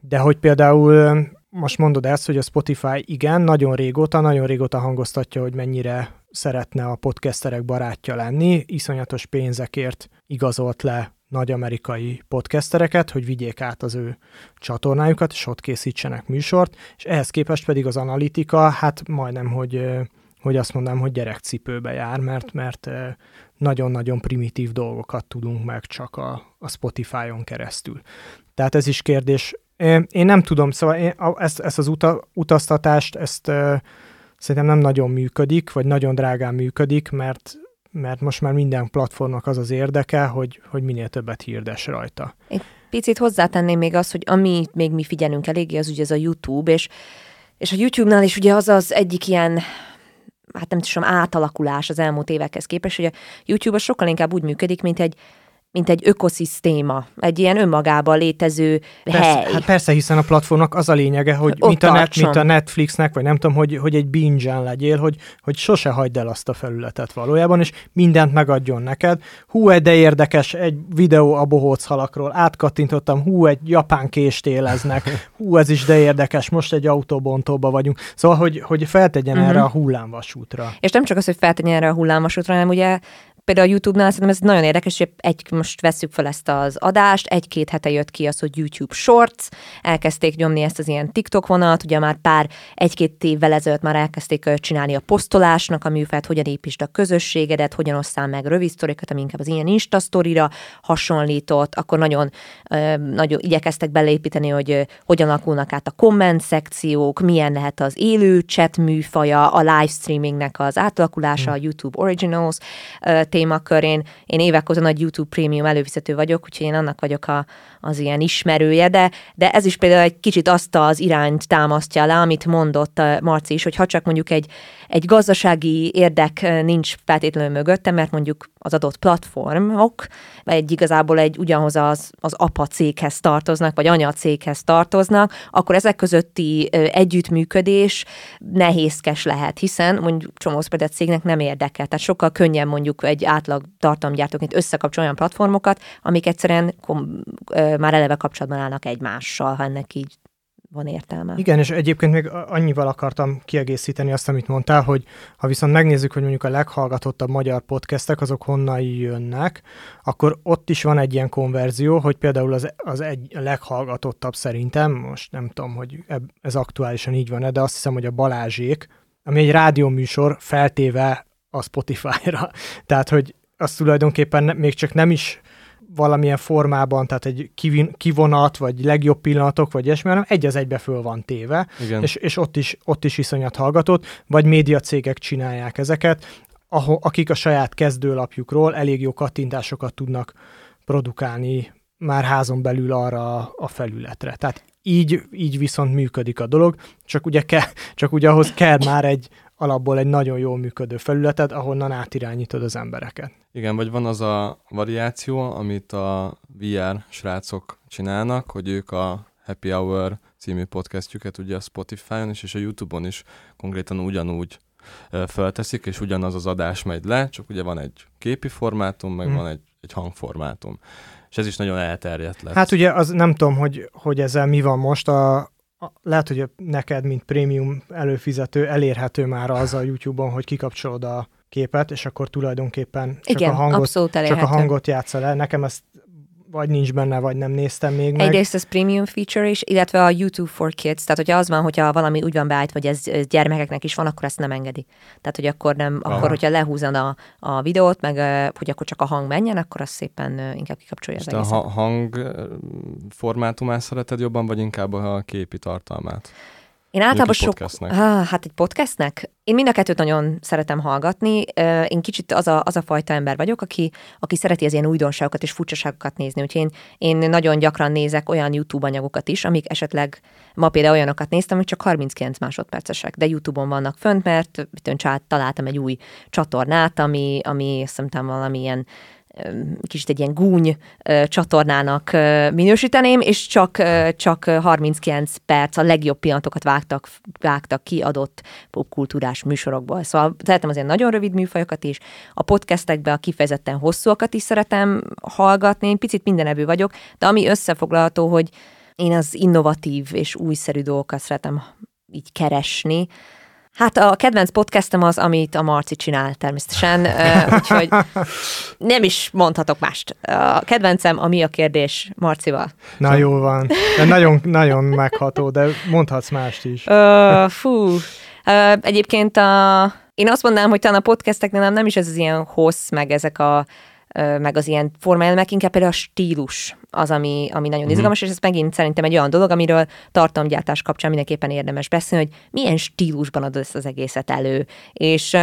De hogy például most mondod ezt, hogy a Spotify igen, nagyon régóta, nagyon régóta hangoztatja, hogy mennyire szeretne a podcasterek barátja lenni, iszonyatos pénzekért igazolt le nagy amerikai podcastereket, hogy vigyék át az ő csatornájukat, és ott készítsenek műsort, és ehhez képest pedig az analitika, hát majdnem, hogy, hogy azt mondanám, hogy gyerekcipőbe jár, mert, mert nagyon-nagyon primitív dolgokat tudunk meg csak a, a Spotify-on keresztül. Tehát ez is kérdés, én nem tudom, szóval én ezt, ezt az uta, utaztatást, ezt szerintem nem nagyon működik, vagy nagyon drágán működik, mert mert most már minden platformnak az az érdeke, hogy, hogy minél többet hirdes rajta. picit hozzátenném még azt, hogy ami még mi figyelünk eléggé, az ugye ez a YouTube, és, és a YouTube-nál is ugye az az egyik ilyen hát nem tudom, átalakulás az elmúlt évekhez képest, hogy a YouTube sokkal inkább úgy működik, mint egy mint egy ökoszisztéma, egy ilyen önmagában létező persze, hely. Hát persze, hiszen a platformnak az a lényege, hogy Ott mint a, net, mint a Netflixnek, vagy nem tudom, hogy, hogy egy binge legyél, hogy, hogy sose hagyd el azt a felületet valójában, és mindent megadjon neked. Hú, de érdekes, egy videó a bohóc halakról, átkattintottam, hú, egy japán kést éleznek, hú, ez is de érdekes, most egy autóbontóba vagyunk. Szóval, hogy, hogy feltegyen Mhm. erre a hullámvasútra. És nem csak az, hogy feltenni erre a hullámvasútra, hanem ugye például a YouTube-nál szerintem ez nagyon érdekes, hogy egy, most vesszük fel ezt az adást, egy-két hete jött ki az, hogy YouTube Shorts, elkezdték nyomni ezt az ilyen TikTok vonalat, ugye már pár, egy-két évvel ezelőtt már elkezdték csinálni a posztolásnak a műfelt, hogyan építsd a közösségedet, hogyan osszál meg rövid sztorikat, ami inkább az ilyen Insta sztorira hasonlított, akkor nagyon, nagyon igyekeztek beleépíteni, hogy hogyan alakulnak át a komment szekciók, milyen lehet az élő chat műfaja, a livestreamingnek az átalakulása, a YouTube Originals ö, témakörén. Én évek óta nagy YouTube Premium előfizető vagyok, úgyhogy én annak vagyok a, az ilyen ismerője, de, de ez is például egy kicsit azt az irányt támasztja le, amit mondott uh, Marci is, hogy ha csak mondjuk egy, egy gazdasági érdek uh, nincs feltétlenül mögötte, mert mondjuk az adott platformok egy igazából egy ugyanhoz az, az apa céghez tartoznak, vagy anya céghez tartoznak, akkor ezek közötti ö, együttműködés nehézkes lehet, hiszen mondjuk csomó például cégnek nem érdekel, tehát sokkal könnyebb mondjuk egy átlag tartalomgyártóként összekapcsolni olyan platformokat, amik egyszerűen kom, már eleve kapcsolatban állnak egymással, ha ennek így van értelme. Igen, és egyébként még annyival akartam kiegészíteni azt, amit mondtál, hogy ha viszont megnézzük, hogy mondjuk a leghallgatottabb magyar podcastek, azok honnan jönnek, akkor ott is van egy ilyen konverzió, hogy például az, az egy a leghallgatottabb szerintem, most nem tudom, hogy ez aktuálisan így van-e, de azt hiszem, hogy a Balázsék, ami egy rádióműsor feltéve a Spotify-ra. Tehát, hogy az tulajdonképpen ne, még csak nem is valamilyen formában, tehát egy kivin, kivonat, vagy legjobb pillanatok, vagy ilyesmi, hanem egy az egybe föl van téve, Igen. és, és ott, is, ott is iszonyat hallgatott, vagy médiacégek csinálják ezeket, ahol, akik a saját kezdőlapjukról elég jó kattintásokat tudnak produkálni már házon belül arra a- felületre. Tehát így, így viszont működik a dolog, csak ugye, kell, csak ugye ahhoz kell már egy alapból egy nagyon jól működő felületed, ahonnan átirányítod az embereket. Igen, vagy van az a variáció, amit a VR srácok csinálnak, hogy ők a Happy Hour című podcastjüket ugye a Spotify-on is, és a YouTube-on is konkrétan ugyanúgy felteszik, és ugyanaz az adás megy le, csak ugye van egy képi formátum, meg Mhm. van egy, egy hangformátum. És ez is nagyon elterjedt lett. Hát ugye az nem tudom, hogy, hogy ezzel mi van most. A, lehet, hogy neked, mint prémium előfizető, elérhető már az a YouTube-on, hogy kikapcsolod a képet, és akkor tulajdonképpen csak Igen, a hangot, csak a hangot játsza le. Nekem ezt vagy nincs benne, vagy nem néztem még meg. Egyrészt ez premium feature is, illetve a YouTube for Kids, tehát hogyha az van, hogyha valami úgy van beállítva, hogy ez gyermekeknek is van, akkor ezt nem engedi. Tehát, hogy akkor nem, Aha. akkor hogyha lehúzod a, a videót, meg hogy akkor csak a hang menjen, akkor az szépen inkább kikapcsolja És az te a egészet. ha- hang formátumát szereted jobban, vagy inkább a képi tartalmát? Én általában sok... podcastnek. Ah, hát egy podcastnek? Én mind a kettőt nagyon szeretem hallgatni. Én kicsit az a, az a fajta ember vagyok, aki, aki szereti az ilyen újdonságokat és furcsaságokat nézni. Úgyhogy én, én nagyon gyakran nézek olyan YouTube anyagokat is, amik esetleg ma például olyanokat néztem, hogy csak 39 másodpercesek, de YouTube-on vannak fönt, mert tudom, találtam egy új csatornát, ami, ami szerintem valamilyen kicsit egy ilyen gúny csatornának minősíteném, és csak, csak ö, 39 perc a legjobb pillanatokat vágtak, vágtak ki adott popkultúrás műsorokból. Szóval szeretem az ilyen nagyon rövid műfajokat is, a podcastekben a kifejezetten hosszúakat is szeretem hallgatni, én picit mindenevő vagyok, de ami összefoglalható, hogy én az innovatív és újszerű dolgokat szeretem így keresni, Hát a kedvenc podcastem az, amit a Marci csinál természetesen, úgyhogy nem is mondhatok mást. A kedvencem a Mi a kérdés Marcival. Na jó van. De nagyon, nagyon megható, de mondhatsz mást is. Ö, fú. Ö, egyébként a, én azt mondanám, hogy talán a podcasteknél nem, nem is ez az ilyen hossz, meg ezek a meg az ilyen formáelemek, inkább például a stílus az, ami, ami nagyon izgalmas, és ez megint szerintem egy olyan dolog, amiről tartalomgyártás kapcsán mindenképpen érdemes beszélni, hogy milyen stílusban ad ezt az egészet elő. És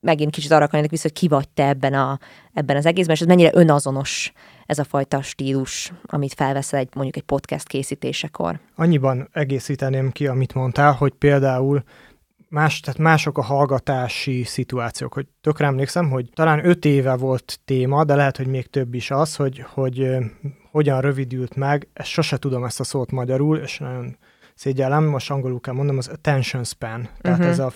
megint kicsit arra kanyarodok vissza, hogy ki vagy te ebben, a, ebben az egészben, és ez mennyire önazonos ez a fajta stílus, amit felveszel egy, mondjuk egy podcast készítésekor. Annyiban egészíteném ki, amit mondtál, hogy például más, tehát mások a hallgatási szituációk, hogy tökre emlékszem, hogy talán öt éve volt téma, de lehet, hogy még több is az, hogy, hogy hogyan rövidült meg, ezt sose tudom ezt a szót magyarul, és nagyon szégyellem, most angolul kell mondom, az attention span, tehát uh-huh. ez a,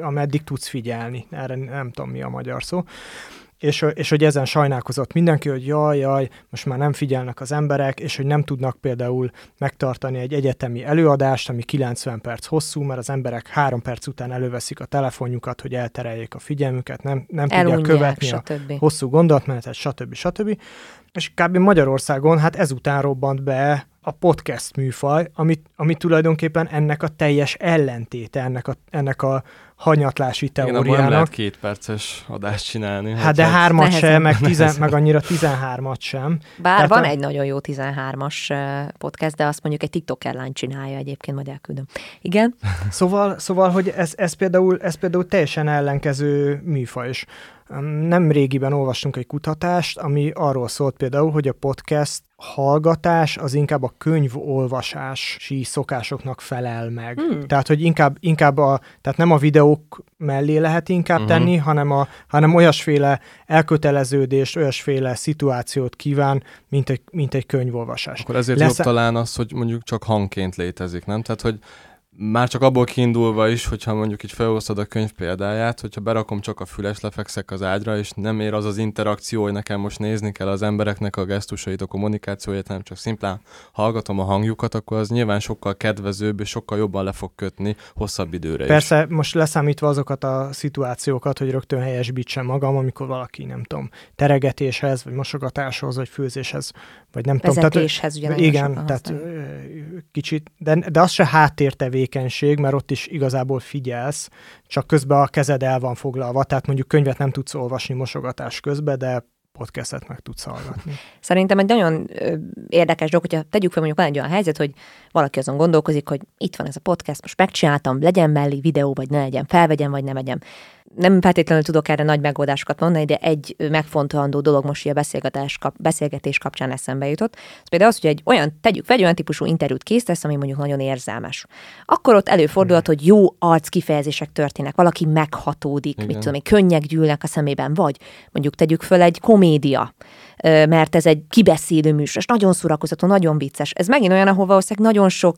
ameddig tudsz figyelni, erre nem tudom mi a magyar szó és, és hogy ezen sajnálkozott mindenki, hogy jaj, jaj, most már nem figyelnek az emberek, és hogy nem tudnak például megtartani egy egyetemi előadást, ami 90 perc hosszú, mert az emberek három perc után előveszik a telefonjukat, hogy eltereljék a figyelmüket, nem, nem tudják követni stb. a hosszú gondolatmenetet, stb. stb. És kb. Magyarországon hát ezután robbant be a podcast műfaj, ami, ami tulajdonképpen ennek a teljes ellentéte, ennek a, ennek a hanyatlási teóriának. Igen, nem lehet két perces adást csinálni. Hát de hármat sem, meg, tizen, meg annyira 13-at sem. Bár Tehát van a... egy nagyon jó 13-as podcast, de azt mondjuk egy TikToker lány csinálja egyébként, majd elküldöm. Igen? Szóval, szóval hogy ez, ez, például, ez például teljesen ellenkező műfaj, és nem régiben olvastunk egy kutatást, ami arról szólt például, hogy a podcast hallgatás az inkább a könyvolvasási szokásoknak felel meg. Hmm. Tehát, hogy inkább, inkább a, tehát nem a videók mellé lehet inkább uh-huh. tenni, hanem, a, hanem olyasféle elköteleződést, olyasféle szituációt kíván, mint egy, mint egy könyvolvasás. Akkor ezért Lesz... jobb talán az, hogy mondjuk csak hangként létezik, nem? Tehát, hogy már csak abból kiindulva is, hogyha mondjuk így felhoztad a könyv példáját, hogyha berakom csak a füles, lefekszek az ágyra, és nem ér az az interakció, hogy nekem most nézni kell az embereknek a gesztusait, a kommunikációját, hanem csak szimplán hallgatom a hangjukat, akkor az nyilván sokkal kedvezőbb, és sokkal jobban le fog kötni hosszabb időre Persze, is. most leszámítva azokat a szituációkat, hogy rögtön helyesbítsem magam, amikor valaki, nem tudom, teregetéshez, vagy mosogatáshoz, vagy főzéshez, vagy nem tudom. Tehát, igen, tehát kicsit, de, de az se háttértevék tevékenység, mert ott is igazából figyelsz, csak közben a kezed el van foglalva, tehát mondjuk könyvet nem tudsz olvasni mosogatás közben, de podcastet meg tudsz hallgatni. Szerintem egy nagyon érdekes dolog, hogyha tegyük fel, mondjuk van egy olyan helyzet, hogy valaki azon gondolkozik, hogy itt van ez a podcast, most megcsináltam, legyen mellé videó, vagy ne legyen, felvegyem, vagy ne vegyem nem feltétlenül tudok erre nagy megoldásokat mondani, de egy megfontolandó dolog most a beszélgetés, kap, beszélgetés kapcsán eszembe jutott. Ez például az, hogy egy olyan, tegyük fel, egy olyan típusú interjút készítesz, ami mondjuk nagyon érzelmes. Akkor ott előfordulhat, hogy jó arc kifejezések történnek, valaki meghatódik, Igen. mit tudom én, könnyek gyűlnek a szemében, vagy mondjuk tegyük föl egy komédia mert ez egy kibeszélő műsor, és nagyon szórakoztató, nagyon vicces. Ez megint olyan, ahol valószínűleg nagyon sok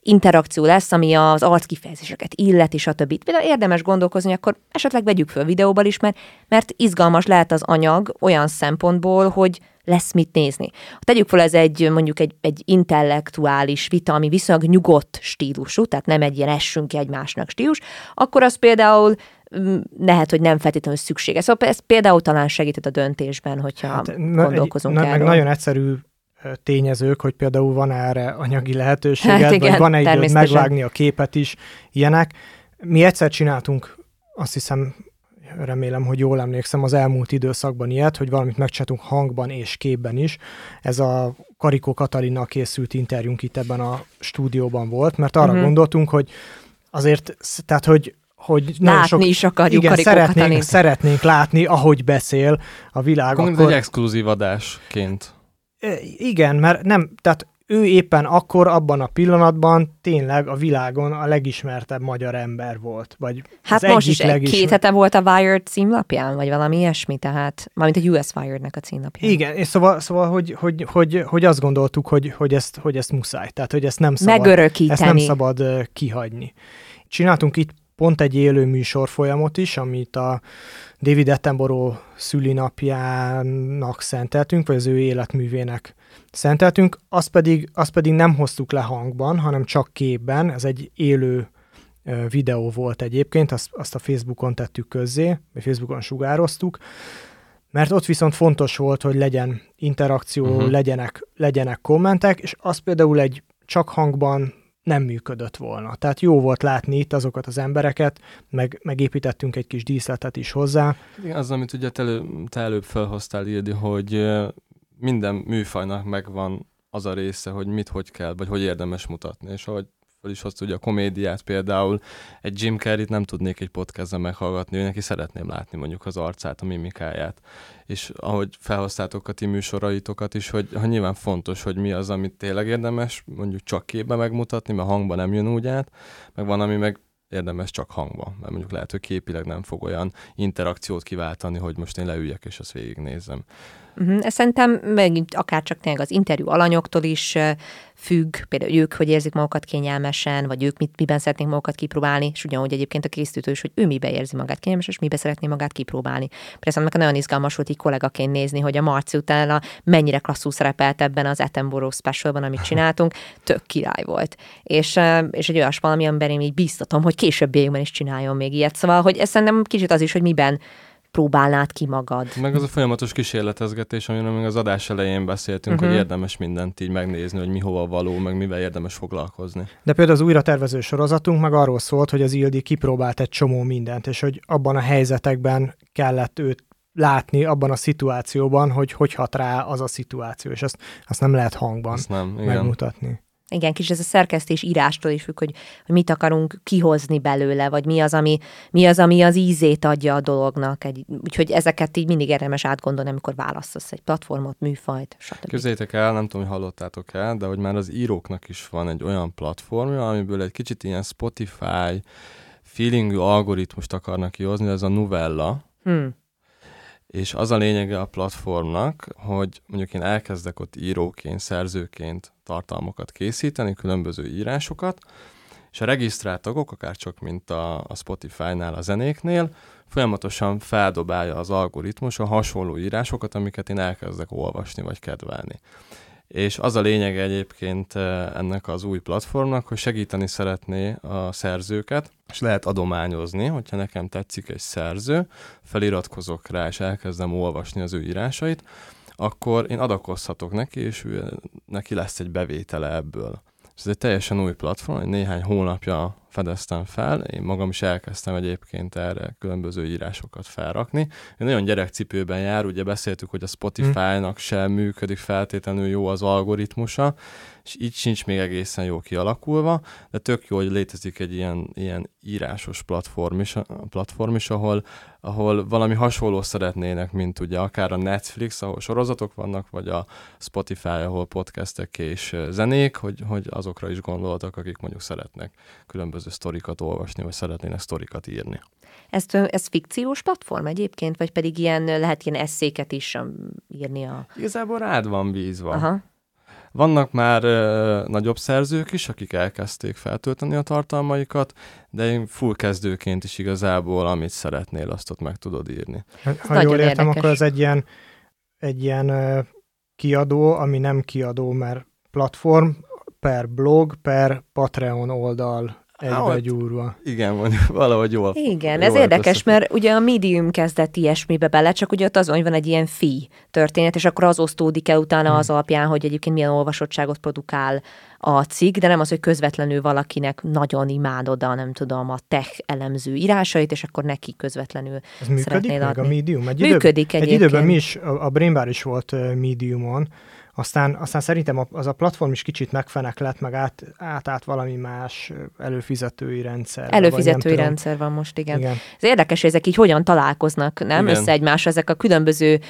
interakció lesz, ami az arckifejezéseket illeti, stb. Például érdemes gondolkozni, akkor esetleg vegyük föl videóban is, mert, mert izgalmas lehet az anyag olyan szempontból, hogy lesz mit nézni. Tegyük fel, ez egy mondjuk egy, egy intellektuális vita, ami viszonylag nyugodt stílusú, tehát nem egy ilyen essünk egymásnak stílus, akkor az például lehet, hogy nem feltétlenül szükséges. Szóval ez például talán segített a döntésben, hogyha hát, gondolkozunk na, Meg nagyon egyszerű tényezők, hogy például van erre anyagi lehetőséged, hát igen, vagy van egy megvágni a képet is, ilyenek. Mi egyszer csináltunk, azt hiszem remélem, hogy jól emlékszem, az elmúlt időszakban ilyet, hogy valamit megcsináltunk hangban és képben is. Ez a Karikó Katalinnal készült interjúnk itt ebben a stúdióban volt, mert arra uh-huh. gondoltunk, hogy azért, tehát, hogy hogy látni sok, is akarjuk igen, szeretnénk, szeretnénk látni, ahogy beszél a világ. Akkor, akkor egy exkluzív adásként. Igen, mert nem, tehát ő éppen akkor, abban a pillanatban tényleg a világon a legismertebb magyar ember volt. Vagy hát most is legismer... két hete volt a Wired címlapján, vagy valami ilyesmi, tehát, mármint a US Wired-nek a címlapján. Igen, és szóval, szóval hogy, hogy, hogy, hogy azt gondoltuk, hogy, hogy, ezt, hogy ezt muszáj, tehát hogy ezt nem szabad, ezt nem szabad kihagyni. Csináltunk itt pont egy élő műsor folyamot is, amit a David Attenborough szülinapjának szenteltünk, vagy az ő életművének szenteltünk, azt pedig, azt pedig nem hoztuk le hangban, hanem csak képben, ez egy élő videó volt egyébként, azt, azt a Facebookon tettük közzé, vagy Facebookon sugároztuk, mert ott viszont fontos volt, hogy legyen interakció, uh-huh. legyenek, legyenek kommentek, és az például egy csak hangban nem működött volna. Tehát jó volt látni itt azokat az embereket, meg, megépítettünk egy kis díszletet is hozzá. Az, amit ugye te, elő, te előbb felhoztál, Ildi, hogy minden műfajnak megvan az a része, hogy mit hogy kell, vagy hogy érdemes mutatni. És ahogy fel is hozta ugye a komédiát például, egy Jim Carrey-t nem tudnék egy podcastben meghallgatni, ő neki szeretném látni mondjuk az arcát, a mimikáját. És ahogy felhoztátok a ti műsoraitokat is, hogy, hogy nyilván fontos, hogy mi az, amit tényleg érdemes mondjuk csak képbe megmutatni, mert hangban nem jön úgy át, meg van, ami meg érdemes csak hangba, mert mondjuk lehet, hogy képileg nem fog olyan interakciót kiváltani, hogy most én leüljek és azt végignézem. Uh-huh. Ez szerintem megint akár csak tényleg az interjú alanyoktól is függ, például ők, hogy érzik magukat kényelmesen, vagy ők mit, miben szeretnék magukat kipróbálni, és ugyanúgy egyébként a készítő is, hogy ő mibe érzi magát kényelmesen, és mibe szeretné magát kipróbálni. Persze annak nagyon izgalmas volt így kollégaként nézni, hogy a Marci utána mennyire klasszul szerepelt ebben az Attenborough specialban, amit csináltunk, tök király volt. És, és egy olyas valami, amiben én így biztatom, hogy később is csináljon még ilyet. Szóval, hogy ez szerintem kicsit az is, hogy miben próbálnád ki magad. Meg az a folyamatos kísérletezgetés, amiről még az adás elején beszéltünk, uh-huh. hogy mhm. érdemes mindent így megnézni, hogy mi hova való, meg mivel érdemes foglalkozni. De például az újra tervező sorozatunk meg arról szólt, hogy az Ildi kipróbált egy csomó mindent, és hogy abban a helyzetekben kellett őt látni abban a szituációban, hogy hogy hat rá az a szituáció, és azt, azt nem lehet hangban azt nem, igen. megmutatni. Igen, kis ez a szerkesztés írástól is függ, hogy, hogy mit akarunk kihozni belőle, vagy mi az, ami, mi az, ami az ízét adja a dolognak. Egy, úgyhogy ezeket így mindig érdemes átgondolni, amikor választasz egy platformot, műfajt, stb. Képzeljétek el, nem tudom, hogy hallottátok el, de hogy már az íróknak is van egy olyan platformja, amiből egy kicsit ilyen Spotify feelingű algoritmust akarnak kihozni, ez a Novella. Hmm. És az a lényege a platformnak, hogy mondjuk én elkezdek ott íróként, szerzőként tartalmakat készíteni, különböző írásokat, és a regisztrált tagok, akár csak mint a, a Spotify-nál a zenéknél, folyamatosan feldobálja az algoritmus a hasonló írásokat, amiket én elkezdek olvasni vagy kedvelni. És az a lényeg egyébként eh, ennek az új platformnak, hogy segíteni szeretné a szerzőket, és lehet adományozni, hogyha nekem tetszik egy szerző, feliratkozok rá, és elkezdem olvasni az ő írásait, akkor én adakozhatok neki, és ő, neki lesz egy bevétele ebből. Ez egy teljesen új platform, egy néhány hónapja fedeztem fel, én magam is elkezdtem egyébként erre különböző írásokat felrakni. Én nagyon gyerekcipőben jár, ugye beszéltük, hogy a Spotify-nak sem működik feltétlenül jó az algoritmusa, és így sincs még egészen jó kialakulva, de tök jó, hogy létezik egy ilyen, ilyen írásos platform is, platform is ahol, ahol valami hasonló szeretnének, mint ugye akár a Netflix, ahol sorozatok vannak, vagy a Spotify, ahol podcastek és zenék, hogy, hogy azokra is gondoltak, akik mondjuk szeretnek különböző sztorikat olvasni, vagy szeretnének sztorikat írni. Ez, ez fikciós platform egyébként, vagy pedig ilyen, lehet ilyen eszéket is írni a... Igazából rád van bízva. Aha. Vannak már ö, nagyobb szerzők is, akik elkezdték feltölteni a tartalmaikat, de én full kezdőként is igazából, amit szeretnél, azt ott meg tudod írni. Hát, ha jól értem, érdekes. akkor ez egy ilyen, egy ilyen ö, kiadó, ami nem kiadó, mert platform per blog, per Patreon oldal Egybegyúrva. Hát, igen, mondjuk valahogy jól. Igen, jól ez érdekes, mert ugye a Medium kezdett ilyesmibe bele, csak ugye ott azon, hogy van egy ilyen fi történet, és akkor az osztódik el utána hmm. az alapján, hogy egyébként milyen olvasottságot produkál a cikk, de nem az, hogy közvetlenül valakinek nagyon imádod a, nem tudom, a tech elemző írásait, és akkor neki közvetlenül Ez működik még adni. a Medium? Egy működik idő, Egy időben mi is, a Brainbar is volt Mediumon, aztán, aztán szerintem az a platform is kicsit megfenek lett, meg át, át, át valami más előfizetői rendszer. Előfizetői rendszer van most, igen. igen. Ez érdekes, hogy ezek így hogyan találkoznak, nem? Igen. Össze egymásra ezek a különböző,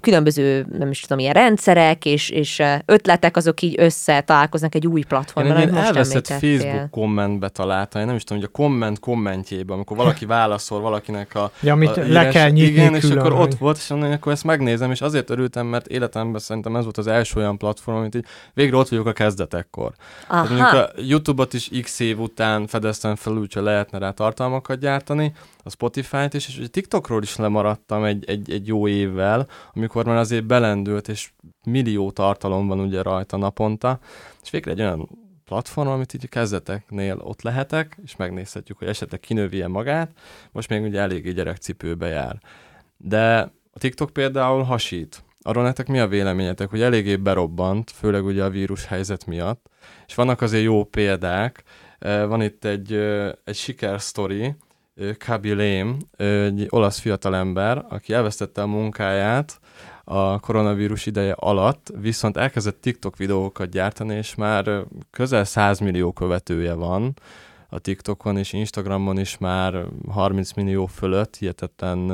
különböző, nem is tudom, ilyen rendszerek és, és ötletek, azok így össze találkoznak egy új platformon. Én, én elveszett Facebook kommentbe találtam, én nem is tudom, hogy a komment kommentjében, amikor valaki válaszol valakinek a... Ja, amit a le kell nyitni Igen, külön, és akkor ott volt, és onnan, akkor ezt megnézem, és azért örültem, mert életemben szerintem ez volt az első olyan platform, amit így végre ott vagyok a kezdetekkor. Tehát mondjuk a YouTube-ot is x év után fedeztem fel, úgyhogy lehetne rá tartalmakat gyártani, a Spotify-t is, és a TikTokról is lemaradtam egy, egy, egy jó évvel, amikor már azért belendült, és millió tartalom van ugye rajta naponta, és végre egy olyan platform, amit így a kezdeteknél ott lehetek, és megnézhetjük, hogy esetleg kinövi magát. Most még ugye eléggé gyerekcipőbe jár. De a TikTok például hasít arról nektek mi a véleményetek, hogy eléggé berobbant, főleg ugye a vírus helyzet miatt, és vannak azért jó példák, van itt egy, egy sikersztori, Kaby Lame, egy olasz fiatalember, aki elvesztette a munkáját a koronavírus ideje alatt, viszont elkezdett TikTok videókat gyártani, és már közel 100 millió követője van a TikTokon és Instagramon is már 30 millió fölött, hihetetlen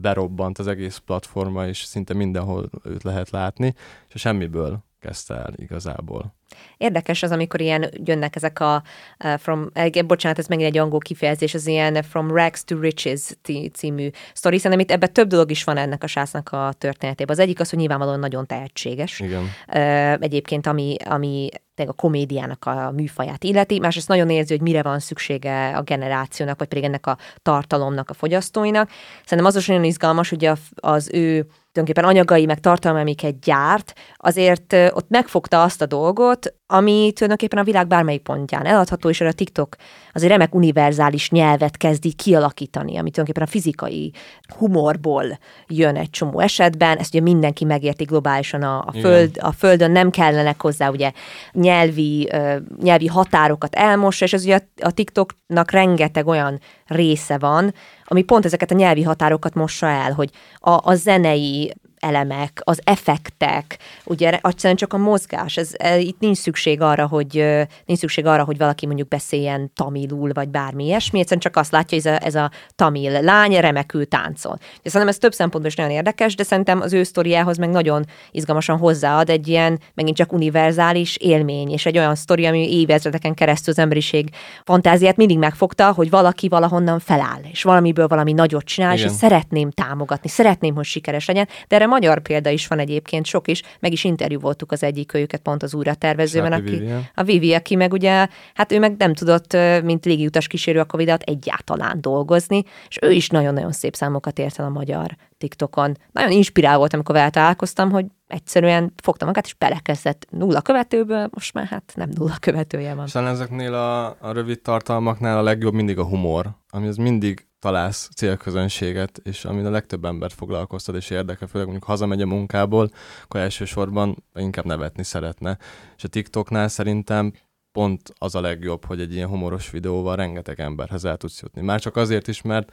berobbant az egész platforma, és szinte mindenhol őt lehet látni, és semmiből kezdte el igazából. Érdekes az, amikor ilyen jönnek ezek a, uh, from, uh, bocsánat, ez megint egy angol kifejezés, az ilyen From Rags to Riches című sztori. Szerintem itt ebben több dolog is van ennek a sásznak a történetében. Az egyik az, hogy nyilvánvalóan nagyon tehetséges. Igen. Uh, egyébként, ami, ami a komédiának a műfaját illeti, másrészt nagyon érzi, hogy mire van szüksége a generációnak, vagy pedig ennek a tartalomnak a fogyasztóinak. Szerintem az is nagyon izgalmas, hogy az ő tulajdonképpen anyagai, meg tartalma, amiket gyárt, azért ott megfogta azt a dolgot, ami tulajdonképpen a világ bármelyik pontján eladható, és a TikTok azért remek univerzális nyelvet kezdi kialakítani, ami tulajdonképpen a fizikai humorból jön egy csomó esetben. Ezt ugye mindenki megérti globálisan a, a, föld, a földön, nem kellenek hozzá ugye nyelvi, uh, nyelvi határokat elmossa, és az ugye a, a TikToknak rengeteg olyan része van, ami pont ezeket a nyelvi határokat mossa el, hogy a, a zenei elemek, az effektek, ugye egyszerűen csak a mozgás, ez, ez, itt nincs szükség arra, hogy nincs szükség arra, hogy valaki mondjuk beszéljen tamilul, vagy bármi ilyesmi, egyszerűen csak azt látja, hogy ez a, ez a tamil lány remekül táncol. És szerintem ez több szempontból is nagyon érdekes, de szerintem az ő sztoriához meg nagyon izgalmasan hozzáad egy ilyen, megint csak univerzális élmény, és egy olyan sztori, ami évezredeken keresztül az emberiség fantáziát mindig megfogta, hogy valaki valahonnan feláll, és valamiből valami nagyot csinál, Igen. és szeretném támogatni, szeretném, hogy sikeres legyen, de erre magyar példa is van egyébként, sok is, meg is interjú voltuk az egyik őket pont az újra tervezőben, aki, Vivian. a Vivi, aki meg ugye, hát ő meg nem tudott, mint légiutas kísérő a covid egyáltalán dolgozni, és ő is nagyon-nagyon szép számokat ért el a magyar TikTokon. Nagyon inspirál volt, amikor vele találkoztam, hogy egyszerűen fogta magát, és belekezdett nulla követőből, most már hát nem nulla követője van. Aztán ezeknél a, a rövid tartalmaknál a legjobb mindig a humor, ami az mindig találsz célközönséget, és ami a legtöbb embert foglalkoztat és érdekel, főleg mondjuk hazamegy a munkából, akkor elsősorban inkább nevetni szeretne. És a TikToknál szerintem pont az a legjobb, hogy egy ilyen humoros videóval rengeteg emberhez el tudsz jutni. Már csak azért is, mert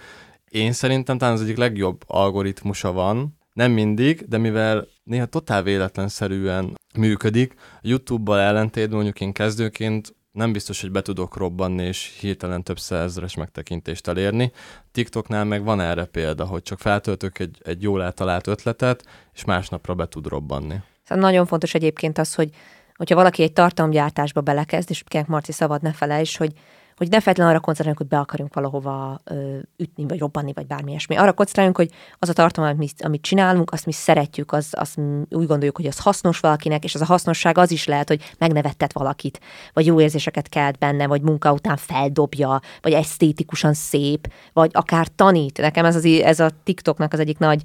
én szerintem talán az egyik legjobb algoritmusa van, nem mindig, de mivel néha totál véletlenszerűen működik, a YouTube-bal ellentétben mondjuk én kezdőként nem biztos, hogy be tudok robbanni és hirtelen több százezres megtekintést elérni. TikToknál meg van erre példa, hogy csak feltöltök egy, egy jól eltalált ötletet, és másnapra be tud robbanni. Szóval nagyon fontos egyébként az, hogy hogyha valaki egy tartalomgyártásba belekezd, és kérek Marci szabad ne felejts, hogy hogy ne feltétlenül arra koncentráljunk, hogy be akarunk valahova ö, ütni, vagy robbanni, vagy bármi ilyesmi. Arra koncentráljunk, hogy az a tartalom, amit, amit csinálunk, azt mi szeretjük, az, azt úgy gondoljuk, hogy az hasznos valakinek, és az a hasznosság az is lehet, hogy megnevettet valakit, vagy jó érzéseket kelt benne, vagy munka után feldobja, vagy esztétikusan szép, vagy akár tanít. Nekem ez, az, ez a TikToknak az egyik nagy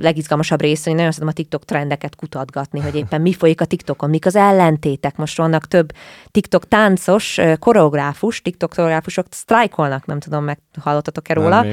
legizgalmasabb része, hogy nagyon szeretem a TikTok trendeket kutatgatni, hogy éppen mi folyik a TikTokon, mik az ellentétek. Most vannak több TikTok táncos, koreográfus, TikTok koreográfusok sztrájkolnak, nem tudom, meghallottatok-e róla.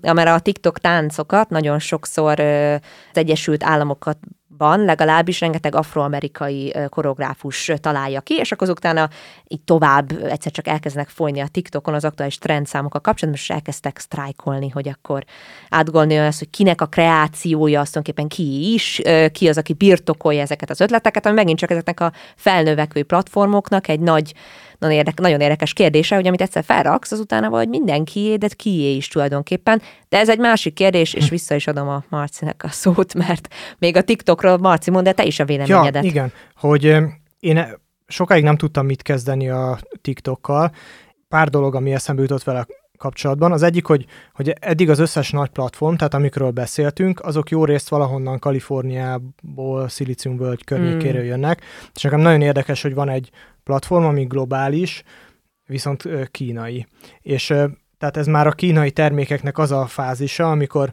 Nem, mert a TikTok táncokat nagyon sokszor az Egyesült Államokat ban legalábbis rengeteg afroamerikai koreográfus találja ki, és akkor utána így tovább egyszer csak elkezdenek folyni a TikTokon az aktuális trendszámokkal kapcsolatban, és elkezdtek sztrájkolni, hogy akkor átgondolni az, hogy kinek a kreációja, azt tulajdonképpen ki is, ki az, aki birtokolja ezeket az ötleteket, ami megint csak ezeknek a felnövekvő platformoknak egy nagy nagyon, érdekes, nagyon érdekes kérdése, hogy amit egyszer felraksz, az utána vagy mindenkié, de kié is tulajdonképpen. De ez egy másik kérdés, és vissza is adom a Marcinek a szót, mert még a TikTokról Marci mond, de te is a véleményedet. Ja, igen, hogy én sokáig nem tudtam mit kezdeni a TikTokkal. Pár dolog, ami eszembe jutott vele kapcsolatban. Az egyik, hogy, hogy eddig az összes nagy platform, tehát amikről beszéltünk, azok jó részt valahonnan Kaliforniából, Szilíciumvölgy környékéről mm. jönnek, és nekem nagyon érdekes, hogy van egy platform, ami globális, viszont kínai. És tehát ez már a kínai termékeknek az a fázisa, amikor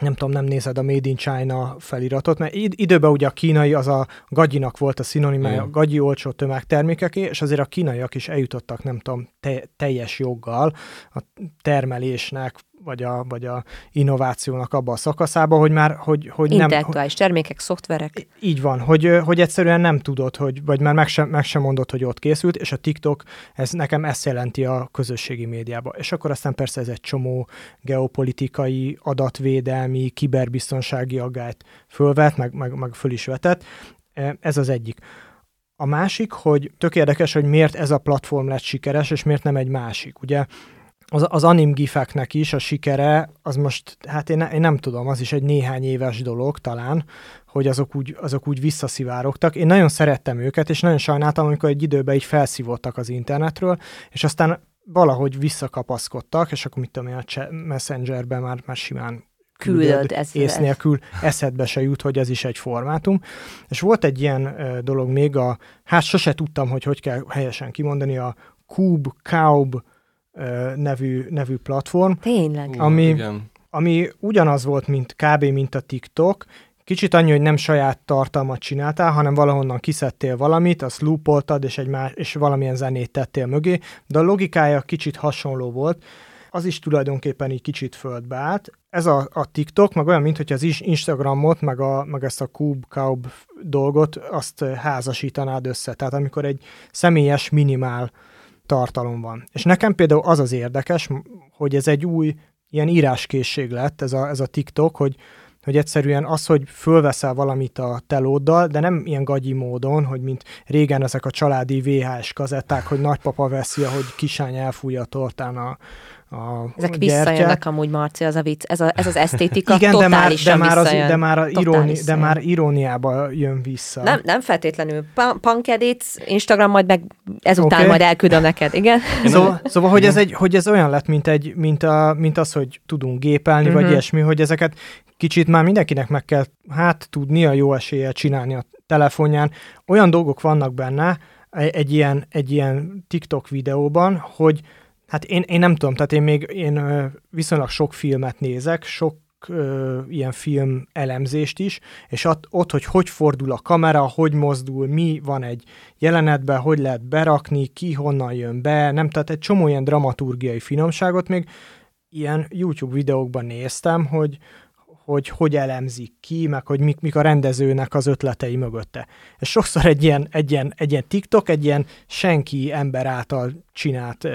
nem tudom, nem nézed a Made in China feliratot, mert id- időben ugye a kínai az a gagyinak volt a szinonimája, a gagyi olcsó tömegtermékeké, és azért a kínaiak is eljutottak, nem tudom, te- teljes joggal a termelésnek vagy a, vagy a innovációnak abba a szakaszába, hogy már, hogy, hogy nem... Intellektuális termékek, szoftverek. Így van, hogy, hogy egyszerűen nem tudod, hogy, vagy már meg sem, meg sem mondod, hogy ott készült, és a TikTok, ez nekem ezt jelenti a közösségi médiába. És akkor aztán persze ez egy csomó geopolitikai, adatvédelmi, kiberbiztonsági aggályt fölvet, meg, meg, meg föl is vetett. Ez az egyik. A másik, hogy tök érdekes, hogy miért ez a platform lett sikeres, és miért nem egy másik. Ugye az, az anim gifeknek is a sikere, az most, hát én, én nem tudom, az is egy néhány éves dolog talán, hogy azok úgy, azok úgy visszaszivárogtak. Én nagyon szerettem őket, és nagyon sajnáltam, amikor egy időben így felszívottak az internetről, és aztán valahogy visszakapaszkodtak, és akkor mit tudom én, a Messengerben már, már simán küldöd, ez ész nélkül eszedbe se jut, hogy ez is egy formátum. És volt egy ilyen dolog még, a, hát sose tudtam, hogy hogy kell helyesen kimondani, a Cube uh, nevű, nevű platform. Tényleg? Ami, igen. ami ugyanaz volt, mint kb. mint a TikTok, Kicsit annyi, hogy nem saját tartalmat csináltál, hanem valahonnan kiszedtél valamit, azt loopoltad, és, egy más, és valamilyen zenét tettél mögé, de a logikája kicsit hasonló volt az is tulajdonképpen így kicsit földbe állt. Ez a, a TikTok, meg olyan, mint hogy az Instagramot, meg, a, meg ezt a Cube Cube dolgot, azt házasítanád össze. Tehát amikor egy személyes, minimál tartalom van. És nekem például az az érdekes, hogy ez egy új ilyen íráskészség lett, ez a, ez a TikTok, hogy hogy egyszerűen az, hogy fölveszel valamit a telóddal, de nem ilyen gagyi módon, hogy mint régen ezek a családi VHS kazetták, hogy nagypapa veszi, ahogy kisány elfújja a tortán a, a Ezek visszajönnek amúgy, Marci, az a vicc, ez, a, ez az esztétika Igen, de már, de már, az, de már, a iróni, de már iróniába jön vissza. Nem, nem feltétlenül. Punk edits, Instagram majd meg ezután okay. majd elküldöm neked, igen? Szóval, szóval hogy, ez egy, hogy ez olyan lett, mint, egy, mint, a, mint az, hogy tudunk gépelni, uh-huh. vagy mhm. ilyesmi, hogy ezeket kicsit már mindenkinek meg kell hát tudnia jó eséllyel csinálni a telefonján. Olyan dolgok vannak benne, egy ilyen, egy ilyen TikTok videóban, hogy Hát én, én nem tudom, tehát én még én viszonylag sok filmet nézek, sok ö, ilyen film elemzést is, és ott, ott, hogy hogy fordul a kamera, hogy mozdul, mi van egy jelenetben, hogy lehet berakni, ki honnan jön be, nem, tehát egy csomó ilyen dramaturgiai finomságot még ilyen YouTube videókban néztem, hogy, hogy hogy elemzik ki, meg hogy mik, mik a rendezőnek az ötletei mögötte. És sokszor egy ilyen, egy, ilyen, egy ilyen TikTok, egy ilyen senki ember által csinált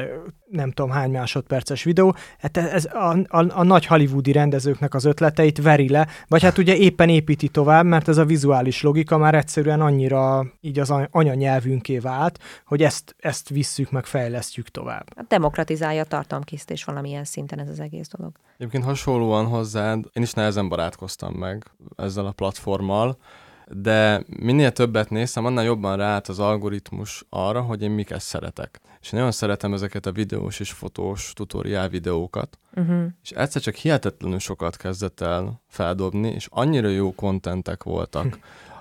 nem tudom hány másodperces videó, hát ez a, a, a nagy hollywoodi rendezőknek az ötleteit veri le, vagy hát ugye éppen építi tovább, mert ez a vizuális logika már egyszerűen annyira így az anyanyelvünké vált, hogy ezt, ezt visszük, meg fejlesztjük tovább. Hát demokratizálja a tartalomkészítés valamilyen szinten ez az egész dolog. Egyébként hasonlóan hozzád, én is nehezen barátkoztam meg ezzel a platformmal, de minél többet néztem, annál jobban ráállt az algoritmus arra, hogy én miket szeretek. És nagyon szeretem ezeket a videós és fotós tutoriál videókat, uh-huh. és egyszer csak hihetetlenül sokat kezdett el feldobni, és annyira jó kontentek voltak,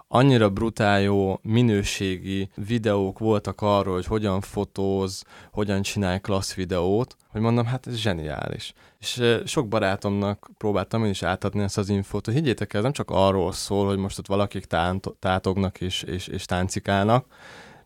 annyira brutál jó minőségi videók voltak arról, hogy hogyan fotóz, hogyan csinálj klassz videót, hogy mondom, hát ez zseniális. És sok barátomnak próbáltam én is átadni ezt az infót, hogy higgyétek el, ez nem csak arról szól, hogy most ott valakik tátognak és, és, és táncikálnak,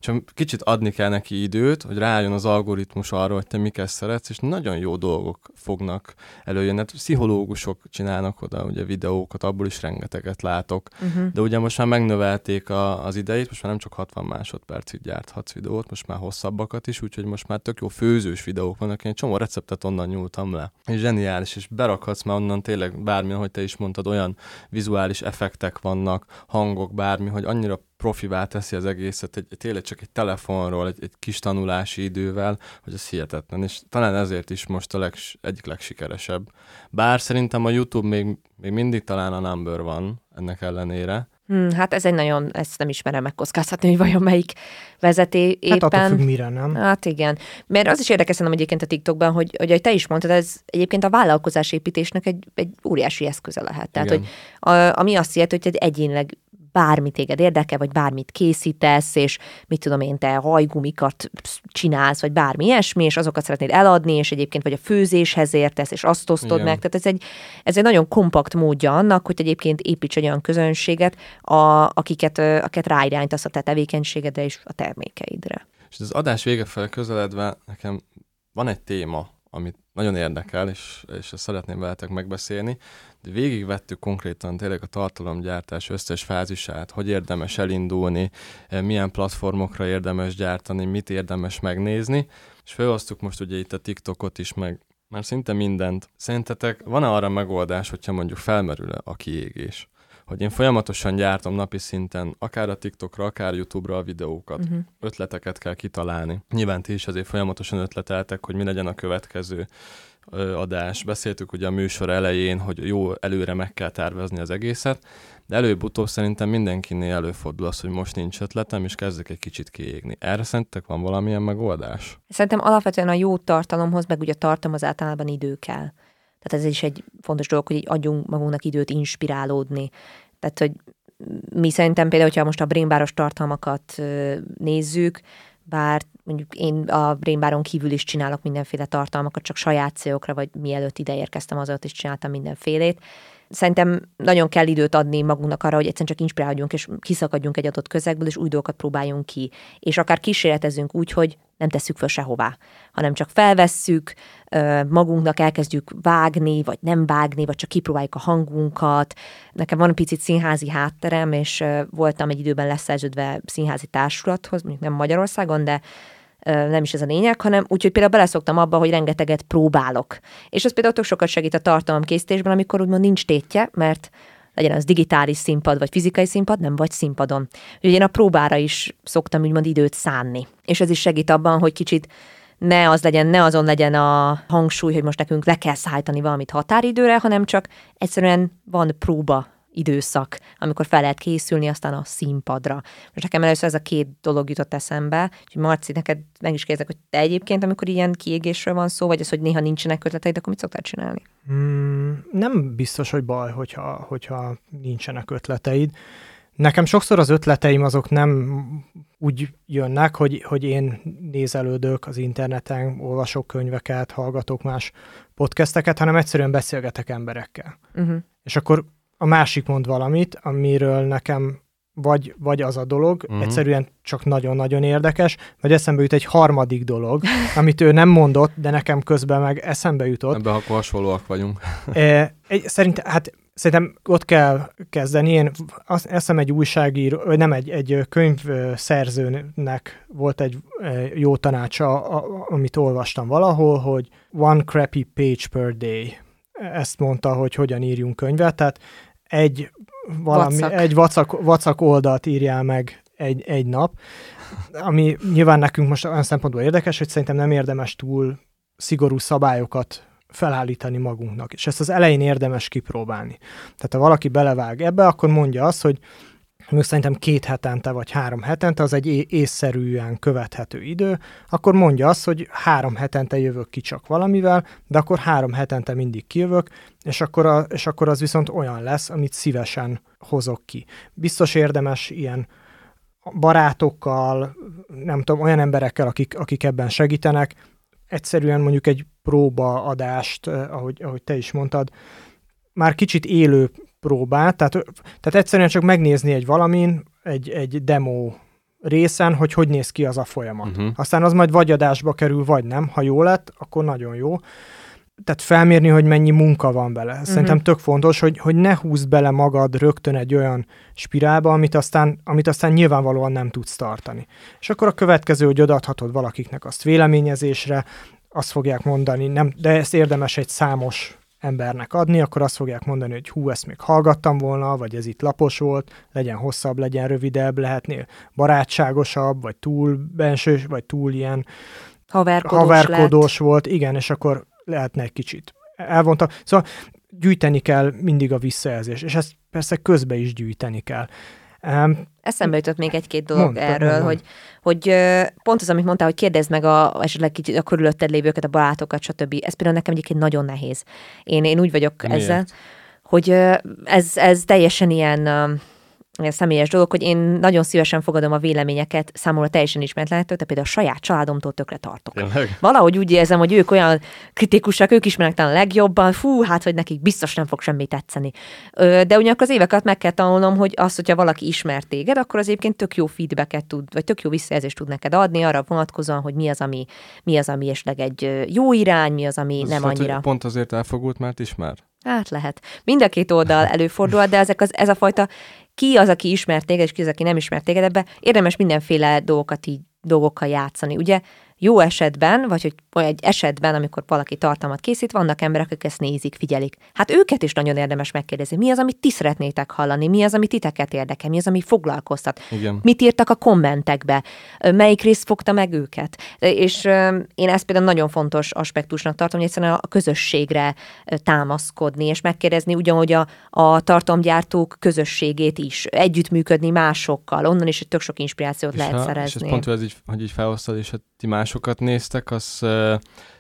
csak kicsit adni kell neki időt, hogy rájön az algoritmus arra, hogy te miket szeretsz, és nagyon jó dolgok fognak előjönni. Hát pszichológusok csinálnak oda ugye videókat, abból is rengeteget látok, uh-huh. de ugye most már megnövelték a, az idejét, most már nem csak 60 másodpercig gyárthatsz videót, most már hosszabbakat is, úgyhogy most már tök jó főzős videók vannak, én egy csomó receptet onnan nyúltam le. És zseniális, és berakhatsz már onnan tényleg bármi, hogy te is mondtad, olyan vizuális effektek vannak, hangok, bármi, hogy annyira profivá teszi az egészet, egy, tényleg csak egy telefonról, egy, egy kis tanulási idővel, hogy ez hihetetlen, és talán ezért is most a legs, egyik legsikeresebb. Bár szerintem a YouTube még, még mindig talán a number van ennek ellenére, Hmm, hát ez egy nagyon, ezt nem ismerem megkockáztatni, hogy vajon melyik vezeté éppen. Hát attól függ, mire, nem? Hát igen. Mert az is érdekes szerintem egyébként a TikTokban, hogy, hogy ahogy te is mondtad, ez egyébként a vállalkozásépítésnek egy, egy óriási eszköze lehet. Tehát, igen. hogy a, ami azt jelenti, hogy egy egyénileg bármi téged érdekel, vagy bármit készítesz, és mit tudom én, te hajgumikat csinálsz, vagy bármi ilyesmi, és azokat szeretnéd eladni, és egyébként vagy a főzéshez értesz, és azt osztod Igen. meg. Tehát ez egy, ez egy nagyon kompakt módja annak, hogy egyébként építs egy olyan közönséget, a, akiket, akiket ráirányítasz a te tevékenységedre és a termékeidre. És az adás vége fel közeledve nekem van egy téma, amit nagyon érdekel, és, és ezt szeretném veletek megbeszélni. De végigvettük konkrétan tényleg a tartalomgyártás összes fázisát, hogy érdemes elindulni, milyen platformokra érdemes gyártani, mit érdemes megnézni, és felhoztuk most ugye itt a TikTokot is, meg már szinte mindent. Szerintetek van-e arra megoldás, hogyha mondjuk felmerül a kiégés? Hogy én folyamatosan gyártom napi szinten, akár a TikTokra, akár YouTube-ra a videókat. Uh-huh. Ötleteket kell kitalálni. Nyilván ti is azért folyamatosan ötleteltek, hogy mi legyen a következő adás. Beszéltük ugye a műsor elején, hogy jó előre meg kell tervezni az egészet, de előbb-utóbb szerintem mindenkinél előfordul az, hogy most nincs ötletem, és kezdek egy kicsit kiégni. Erre szerintetek van valamilyen megoldás? Szerintem alapvetően a jó tartalomhoz, meg ugye tartom az általában idő kell. Tehát ez is egy fontos dolog, hogy adjunk magunknak időt inspirálódni. Tehát, hogy mi szerintem például, hogyha most a brainbáros tartalmakat nézzük, bár mondjuk én a brainbáron kívül is csinálok mindenféle tartalmakat, csak saját célokra, vagy mielőtt ide érkeztem, azóta is csináltam mindenfélét, szerintem nagyon kell időt adni magunknak arra, hogy egyszerűen csak inspirálódjunk, és kiszakadjunk egy adott közegből, és új dolgokat próbáljunk ki. És akár kísérletezünk úgy, hogy nem tesszük föl sehová, hanem csak felvesszük, magunknak elkezdjük vágni, vagy nem vágni, vagy csak kipróbáljuk a hangunkat. Nekem van picit színházi hátterem, és voltam egy időben leszerződve színházi társulathoz, mondjuk nem Magyarországon, de nem is ez a lényeg, hanem úgyhogy például beleszoktam abba, hogy rengeteget próbálok. És ez például tök sokat segít a tartalomkészítésben, amikor úgymond nincs tétje, mert legyen az digitális színpad, vagy fizikai színpad, nem vagy színpadon. Úgyhogy én a próbára is szoktam úgymond időt szánni. És ez is segít abban, hogy kicsit ne az legyen, ne azon legyen a hangsúly, hogy most nekünk le kell szállítani valamit határidőre, hanem csak egyszerűen van próba időszak, amikor fel lehet készülni aztán a színpadra. Most nekem először ez a két dolog jutott eszembe, hogy Marci, neked meg is kérdezek, hogy te egyébként, amikor ilyen kiégésről van szó, vagy az, hogy néha nincsenek ötleteid, akkor mit szoktál csinálni? Mm, nem biztos, hogy baj, hogyha, hogyha nincsenek ötleteid. Nekem sokszor az ötleteim azok nem úgy jönnek, hogy, hogy én nézelődök az interneten, olvasok könyveket, hallgatok más podcasteket, hanem egyszerűen beszélgetek emberekkel. Uh-huh. És akkor a másik mond valamit, amiről nekem vagy, vagy az a dolog, uh-huh. egyszerűen csak nagyon-nagyon érdekes, vagy eszembe jut egy harmadik dolog, amit ő nem mondott, de nekem közben meg eszembe jutott. Ebben akkor hasonlóak vagyunk. e, egy, szerint, hát szerintem ott kell kezdeni. Én azt eszem egy újságíró, vagy nem egy, egy könyvszerzőnek volt egy jó tanácsa, amit olvastam valahol, hogy one crappy page per day. Ezt mondta, hogy hogyan írjunk könyvet, tehát egy valami, vacak. egy vacak, vacak oldalt írjál meg egy, egy nap, ami nyilván nekünk most olyan szempontból érdekes, hogy szerintem nem érdemes túl szigorú szabályokat felállítani magunknak, és ezt az elején érdemes kipróbálni. Tehát ha valaki belevág ebbe, akkor mondja azt, hogy mondjuk szerintem két hetente vagy három hetente, az egy észszerűen követhető idő, akkor mondja azt, hogy három hetente jövök ki csak valamivel, de akkor három hetente mindig kijövök, és akkor, a, és akkor az viszont olyan lesz, amit szívesen hozok ki. Biztos érdemes ilyen barátokkal, nem tudom, olyan emberekkel, akik, akik ebben segítenek, egyszerűen mondjuk egy próbaadást, eh, ahogy, ahogy te is mondtad, már kicsit élő próbát, tehát, tehát egyszerűen csak megnézni egy valamin, egy, egy demo részen, hogy hogy néz ki az a folyamat. Uh-huh. Aztán az majd vagy adásba kerül, vagy nem. Ha jó lett, akkor nagyon jó. Tehát felmérni, hogy mennyi munka van bele. Uh-huh. Szerintem tök fontos, hogy, hogy ne húzd bele magad rögtön egy olyan spirálba, amit aztán, amit aztán nyilvánvalóan nem tudsz tartani. És akkor a következő, hogy odaadhatod valakiknek azt véleményezésre, azt fogják mondani, nem, de ezt érdemes egy számos embernek adni, akkor azt fogják mondani, hogy hú, ezt még hallgattam volna, vagy ez itt lapos volt, legyen hosszabb, legyen rövidebb, lehetnél barátságosabb, vagy túl bensős, vagy túl ilyen haverkodós, haverkodós volt, igen, és akkor lehetne egy kicsit elvonta. Szóval gyűjteni kell mindig a visszajelzés, és ezt persze közbe is gyűjteni kell. Um, Eszembe jutott még egy-két dolog mondta, erről, mondta. hogy, hogy pont az, amit mondtál, hogy kérdezd meg a, esetleg kicsit a körülötted lévőket, a barátokat, stb. Ez például nekem egyébként nagyon nehéz. Én, én úgy vagyok Miért? ezzel, hogy ez, ez teljesen ilyen személyes dolog, hogy én nagyon szívesen fogadom a véleményeket számomra teljesen ismeretlenektől, de például a saját családomtól tökre tartok. Tényleg? Valahogy úgy érzem, hogy ők olyan kritikusak, ők ismernek talán a legjobban, fú, hát, hogy nekik biztos nem fog semmi tetszeni. De ugyanakkor az éveket meg kell tanulnom, hogy az, hogyha valaki ismer téged, akkor az egyébként tök jó feedbacket tud, vagy tök jó visszajelzést tud neked adni arra vonatkozóan, hogy mi az, ami, mi az, ami esetleg egy jó irány, mi az, ami Az nem hogy annyira. Pont azért elfogult, mert ismer. Hát lehet. Mind a két oldal előfordul, de ezek az, ez a fajta ki az, aki ismert téged, és ki az, aki nem ismert téged, ebbe érdemes mindenféle dolgokat így dolgokkal játszani. Ugye jó esetben, vagy hogy egy esetben, amikor valaki tartalmat készít, vannak emberek, akik ezt nézik, figyelik. Hát őket is nagyon érdemes megkérdezni. Mi az, amit ti szeretnétek hallani? Mi az, ami titeket érdekel? Mi az, ami foglalkoztat? Igen. Mit írtak a kommentekbe? Melyik rész fogta meg őket? És én ezt például nagyon fontos aspektusnak tartom, hogy egyszerűen a közösségre támaszkodni, és megkérdezni ugyanúgy a, a tartalomgyártók közösségét is, együttműködni másokkal, onnan is egy tök sok inspirációt És, lehet ha, és szerezni. ez pont, hogy, ez így, hogy így felhoztad, és hát ti másokat néztek, az,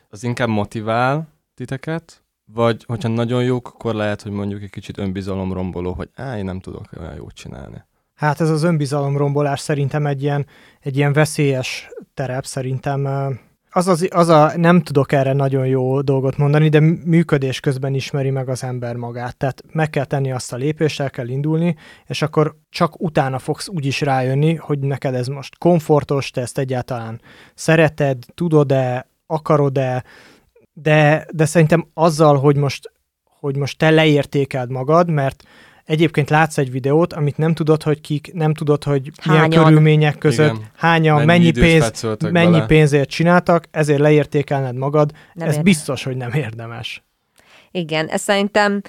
az inkább motivál titeket, vagy hogyha nagyon jók, akkor lehet, hogy mondjuk egy kicsit önbizalomromboló, hogy á, én nem tudok olyan jót csinálni. Hát ez az önbizalomrombolás szerintem egy ilyen, egy ilyen veszélyes terep, szerintem az, az, az a, nem tudok erre nagyon jó dolgot mondani, de működés közben ismeri meg az ember magát. Tehát meg kell tenni azt a lépést, el kell indulni, és akkor csak utána fogsz úgy is rájönni, hogy neked ez most komfortos, te ezt egyáltalán szereted, tudod-e, akarod-e, de, de szerintem azzal, hogy most, hogy most te leértékeld magad, mert egyébként látsz egy videót, amit nem tudod, hogy kik, nem tudod, hogy milyen Hányan. körülmények között, Igen. hányan, mennyi, időt pénz, mennyi bele. pénzért csináltak, ezért leértékelned magad, Nem ez érdemes. biztos, hogy nem érdemes. Igen, ez szerintem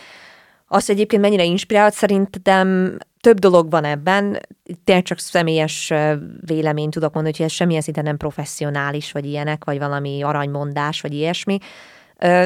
az egyébként mennyire inspirált, szerintem több dolog van ebben, tényleg csak személyes véleményt tudok mondani, hogy ez semmilyen szinten nem professzionális, vagy ilyenek, vagy valami aranymondás, vagy ilyesmi.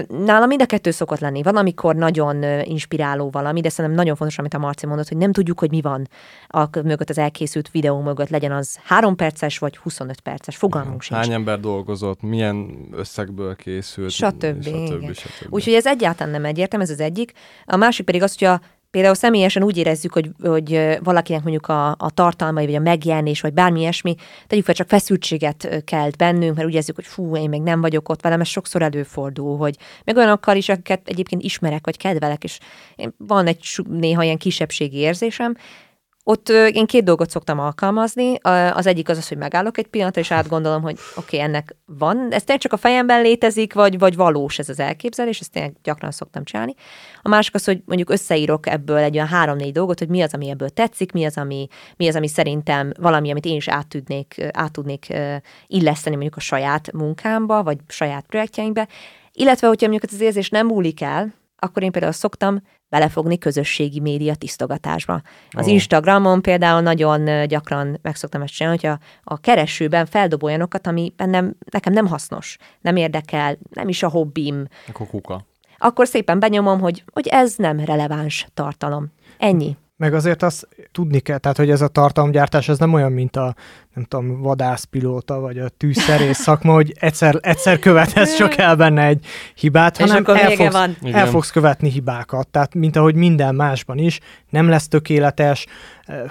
Nálam mind a kettő szokott lenni. Van, amikor nagyon inspiráló valami, de szerintem nagyon fontos, amit a Marci mondott, hogy nem tudjuk, hogy mi van a mögött, az elkészült videó mögött, legyen az 3 perces, vagy 25 perces, fogalmunk sincs. Hány ember dolgozott, milyen összegből készült, Stb., igen. stb. stb. Úgyhogy ez egyáltalán nem egyértelmű, ez az egyik. A másik pedig az, hogy a, például személyesen úgy érezzük, hogy, hogy valakinek mondjuk a, a tartalmai, vagy a megjelenés, vagy bármi ilyesmi, tegyük fel, csak feszültséget kelt bennünk, mert úgy érezzük, hogy fú, én még nem vagyok ott velem, ez sokszor előfordul, hogy meg olyanokkal is, akiket egyébként ismerek, vagy kedvelek, és van egy néha ilyen kisebbségi érzésem, ott én két dolgot szoktam alkalmazni. Az egyik az az, hogy megállok egy pillanatra, és átgondolom, hogy oké, okay, ennek van, ez tényleg csak a fejemben létezik, vagy, vagy valós ez az elképzelés, ezt tényleg gyakran szoktam csinálni. A másik az, hogy mondjuk összeírok ebből egy olyan három-négy dolgot, hogy mi az, ami ebből tetszik, mi az, ami, mi az, ami szerintem valami, amit én is át tudnék, át tudnék illeszteni mondjuk a saját munkámba, vagy saját projektjeinkbe. Illetve, hogyha mondjuk ez az érzés nem múlik el, akkor én például szoktam belefogni közösségi média tisztogatásba. Az Ó. Instagramon például nagyon gyakran meg szoktam ezt csinálni, hogyha a keresőben feldob olyanokat, ami bennem, nekem nem hasznos, nem érdekel, nem is a hobbim, Akkor kuka. akkor szépen benyomom, hogy, hogy ez nem releváns tartalom. Ennyi. Meg azért azt tudni kell, tehát hogy ez a tartalomgyártás, ez nem olyan, mint a nem tudom, vadászpilóta, vagy a tűzszerész szakma, hogy egyszer, egyszer követhetsz csak el benne egy hibát, És hanem el fogsz, van. El fogsz követni hibákat. Tehát, mint ahogy minden másban is, nem lesz tökéletes,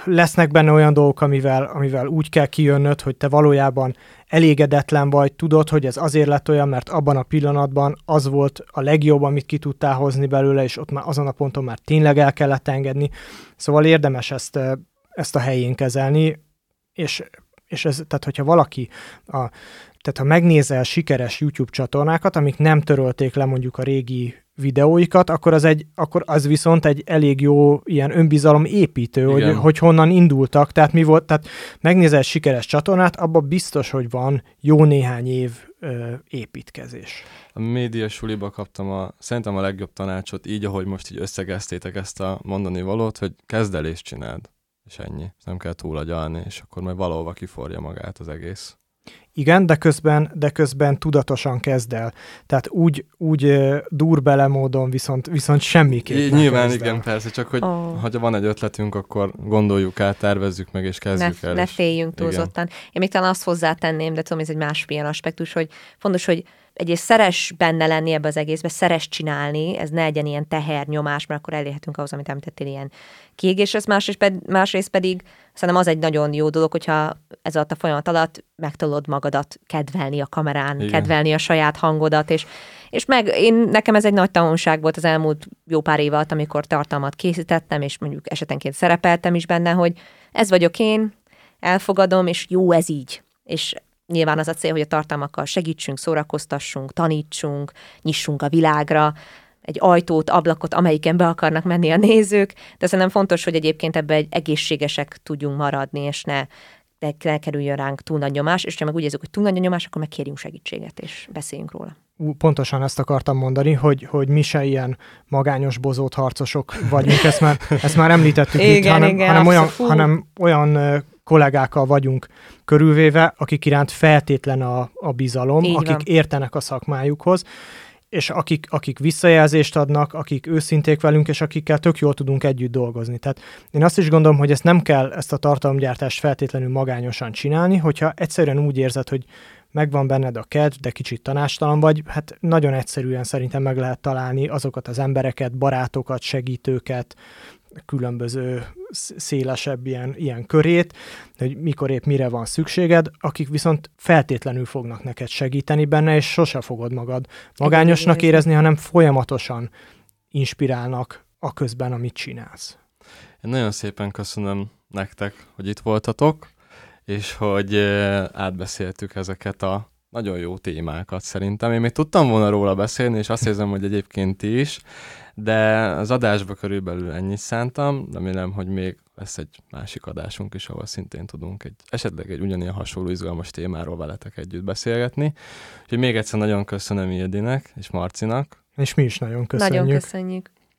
lesznek benne olyan dolgok, amivel, amivel úgy kell kijönnöd, hogy te valójában elégedetlen vagy, tudod, hogy ez azért lett olyan, mert abban a pillanatban az volt a legjobb, amit ki tudtál hozni belőle, és ott már azon a ponton már tényleg el kellett engedni. Szóval érdemes ezt, ezt a helyén kezelni, és, és ez, tehát hogyha valaki a, tehát ha megnézel sikeres YouTube csatornákat, amik nem törölték le mondjuk a régi videóikat, akkor az, egy, akkor az viszont egy elég jó ilyen önbizalom építő, hogy, Igen. hogy honnan indultak, tehát mi volt, tehát megnézel sikeres csatornát, abban biztos, hogy van jó néhány év ö, építkezés. A média suliba kaptam a, szerintem a legjobb tanácsot, így, ahogy most így összegeztétek ezt a mondani valót, hogy kezd el és csináld. És ennyi. Nem kell túl agyalni, és akkor majd valahova kiforja magát az egész. Igen, de közben, de közben tudatosan kezd el. Tehát úgy, úgy dur bele módon viszont, viszont semmiképp nem nyilván kezd el. igen, persze, csak hogy Ó. ha van egy ötletünk, akkor gondoljuk át, tervezzük meg, és Ne, kezdjük el. ne féljünk igen. túlzottan. Én még talán azt hozzátenném, de tudom, ez egy másmilyen aspektus, hogy fontos, hogy egyrészt szeres benne lenni ebbe az egészbe, szeres csinálni, ez ne legyen ilyen tehernyomás, mert akkor elérhetünk ahhoz, amit említettél, ilyen kiégés, ez másrészt, ped, másrészt pedig szerintem az egy nagyon jó dolog, hogyha ez alatt a folyamat alatt megtalod magadat kedvelni a kamerán, Igen. kedvelni a saját hangodat, és, és meg én, nekem ez egy nagy tanulság volt az elmúlt jó pár év alatt, amikor tartalmat készítettem, és mondjuk esetenként szerepeltem is benne, hogy ez vagyok én, elfogadom, és jó ez így. És nyilván az a cél, hogy a tartalmakkal segítsünk, szórakoztassunk, tanítsunk, nyissunk a világra, egy ajtót, ablakot, amelyiken be akarnak menni a nézők, de szerintem fontos, hogy egyébként ebbe egy egészségesek tudjunk maradni, és ne, de ne kerüljön ránk túl nagy nyomás, és ha meg úgy érzük, hogy túl nagy nyomás, akkor megkérjünk segítséget, és beszéljünk róla. Pontosan ezt akartam mondani, hogy, hogy mi se ilyen magányos bozót harcosok vagyunk, ezt már, ezt már említettük igen, itt, hanem, igen, hanem, olyan, hanem olyan kollégákkal vagyunk körülvéve, akik iránt feltétlen a, a bizalom, Így akik van. értenek a szakmájukhoz, és akik, akik visszajelzést adnak, akik őszinték velünk, és akikkel tök jól tudunk együtt dolgozni. Tehát én azt is gondolom, hogy ezt nem kell ezt a tartalomgyártást feltétlenül magányosan csinálni, hogyha egyszerűen úgy érzed, hogy megvan benned a kedv, de kicsit tanástalan vagy, hát nagyon egyszerűen szerintem meg lehet találni azokat az embereket, barátokat, segítőket, különböző szélesebb ilyen, ilyen körét, hogy mikor épp mire van szükséged, akik viszont feltétlenül fognak neked segíteni benne, és sose fogod magad magányosnak érezni, hanem folyamatosan inspirálnak a közben, amit csinálsz. Én nagyon szépen köszönöm nektek, hogy itt voltatok, és hogy átbeszéltük ezeket a nagyon jó témákat szerintem. Én még tudtam volna róla beszélni, és azt érzem, hogy egyébként is, de az adásba körülbelül ennyit szántam, remélem, hogy még lesz egy másik adásunk is, ahol szintén tudunk egy, esetleg egy ugyanilyen hasonló izgalmas témáról veletek együtt beszélgetni. Úgyhogy még egyszer nagyon köszönöm Ildinek és Marcinak. És mi is nagyon köszönjük. Nagyon köszönjük.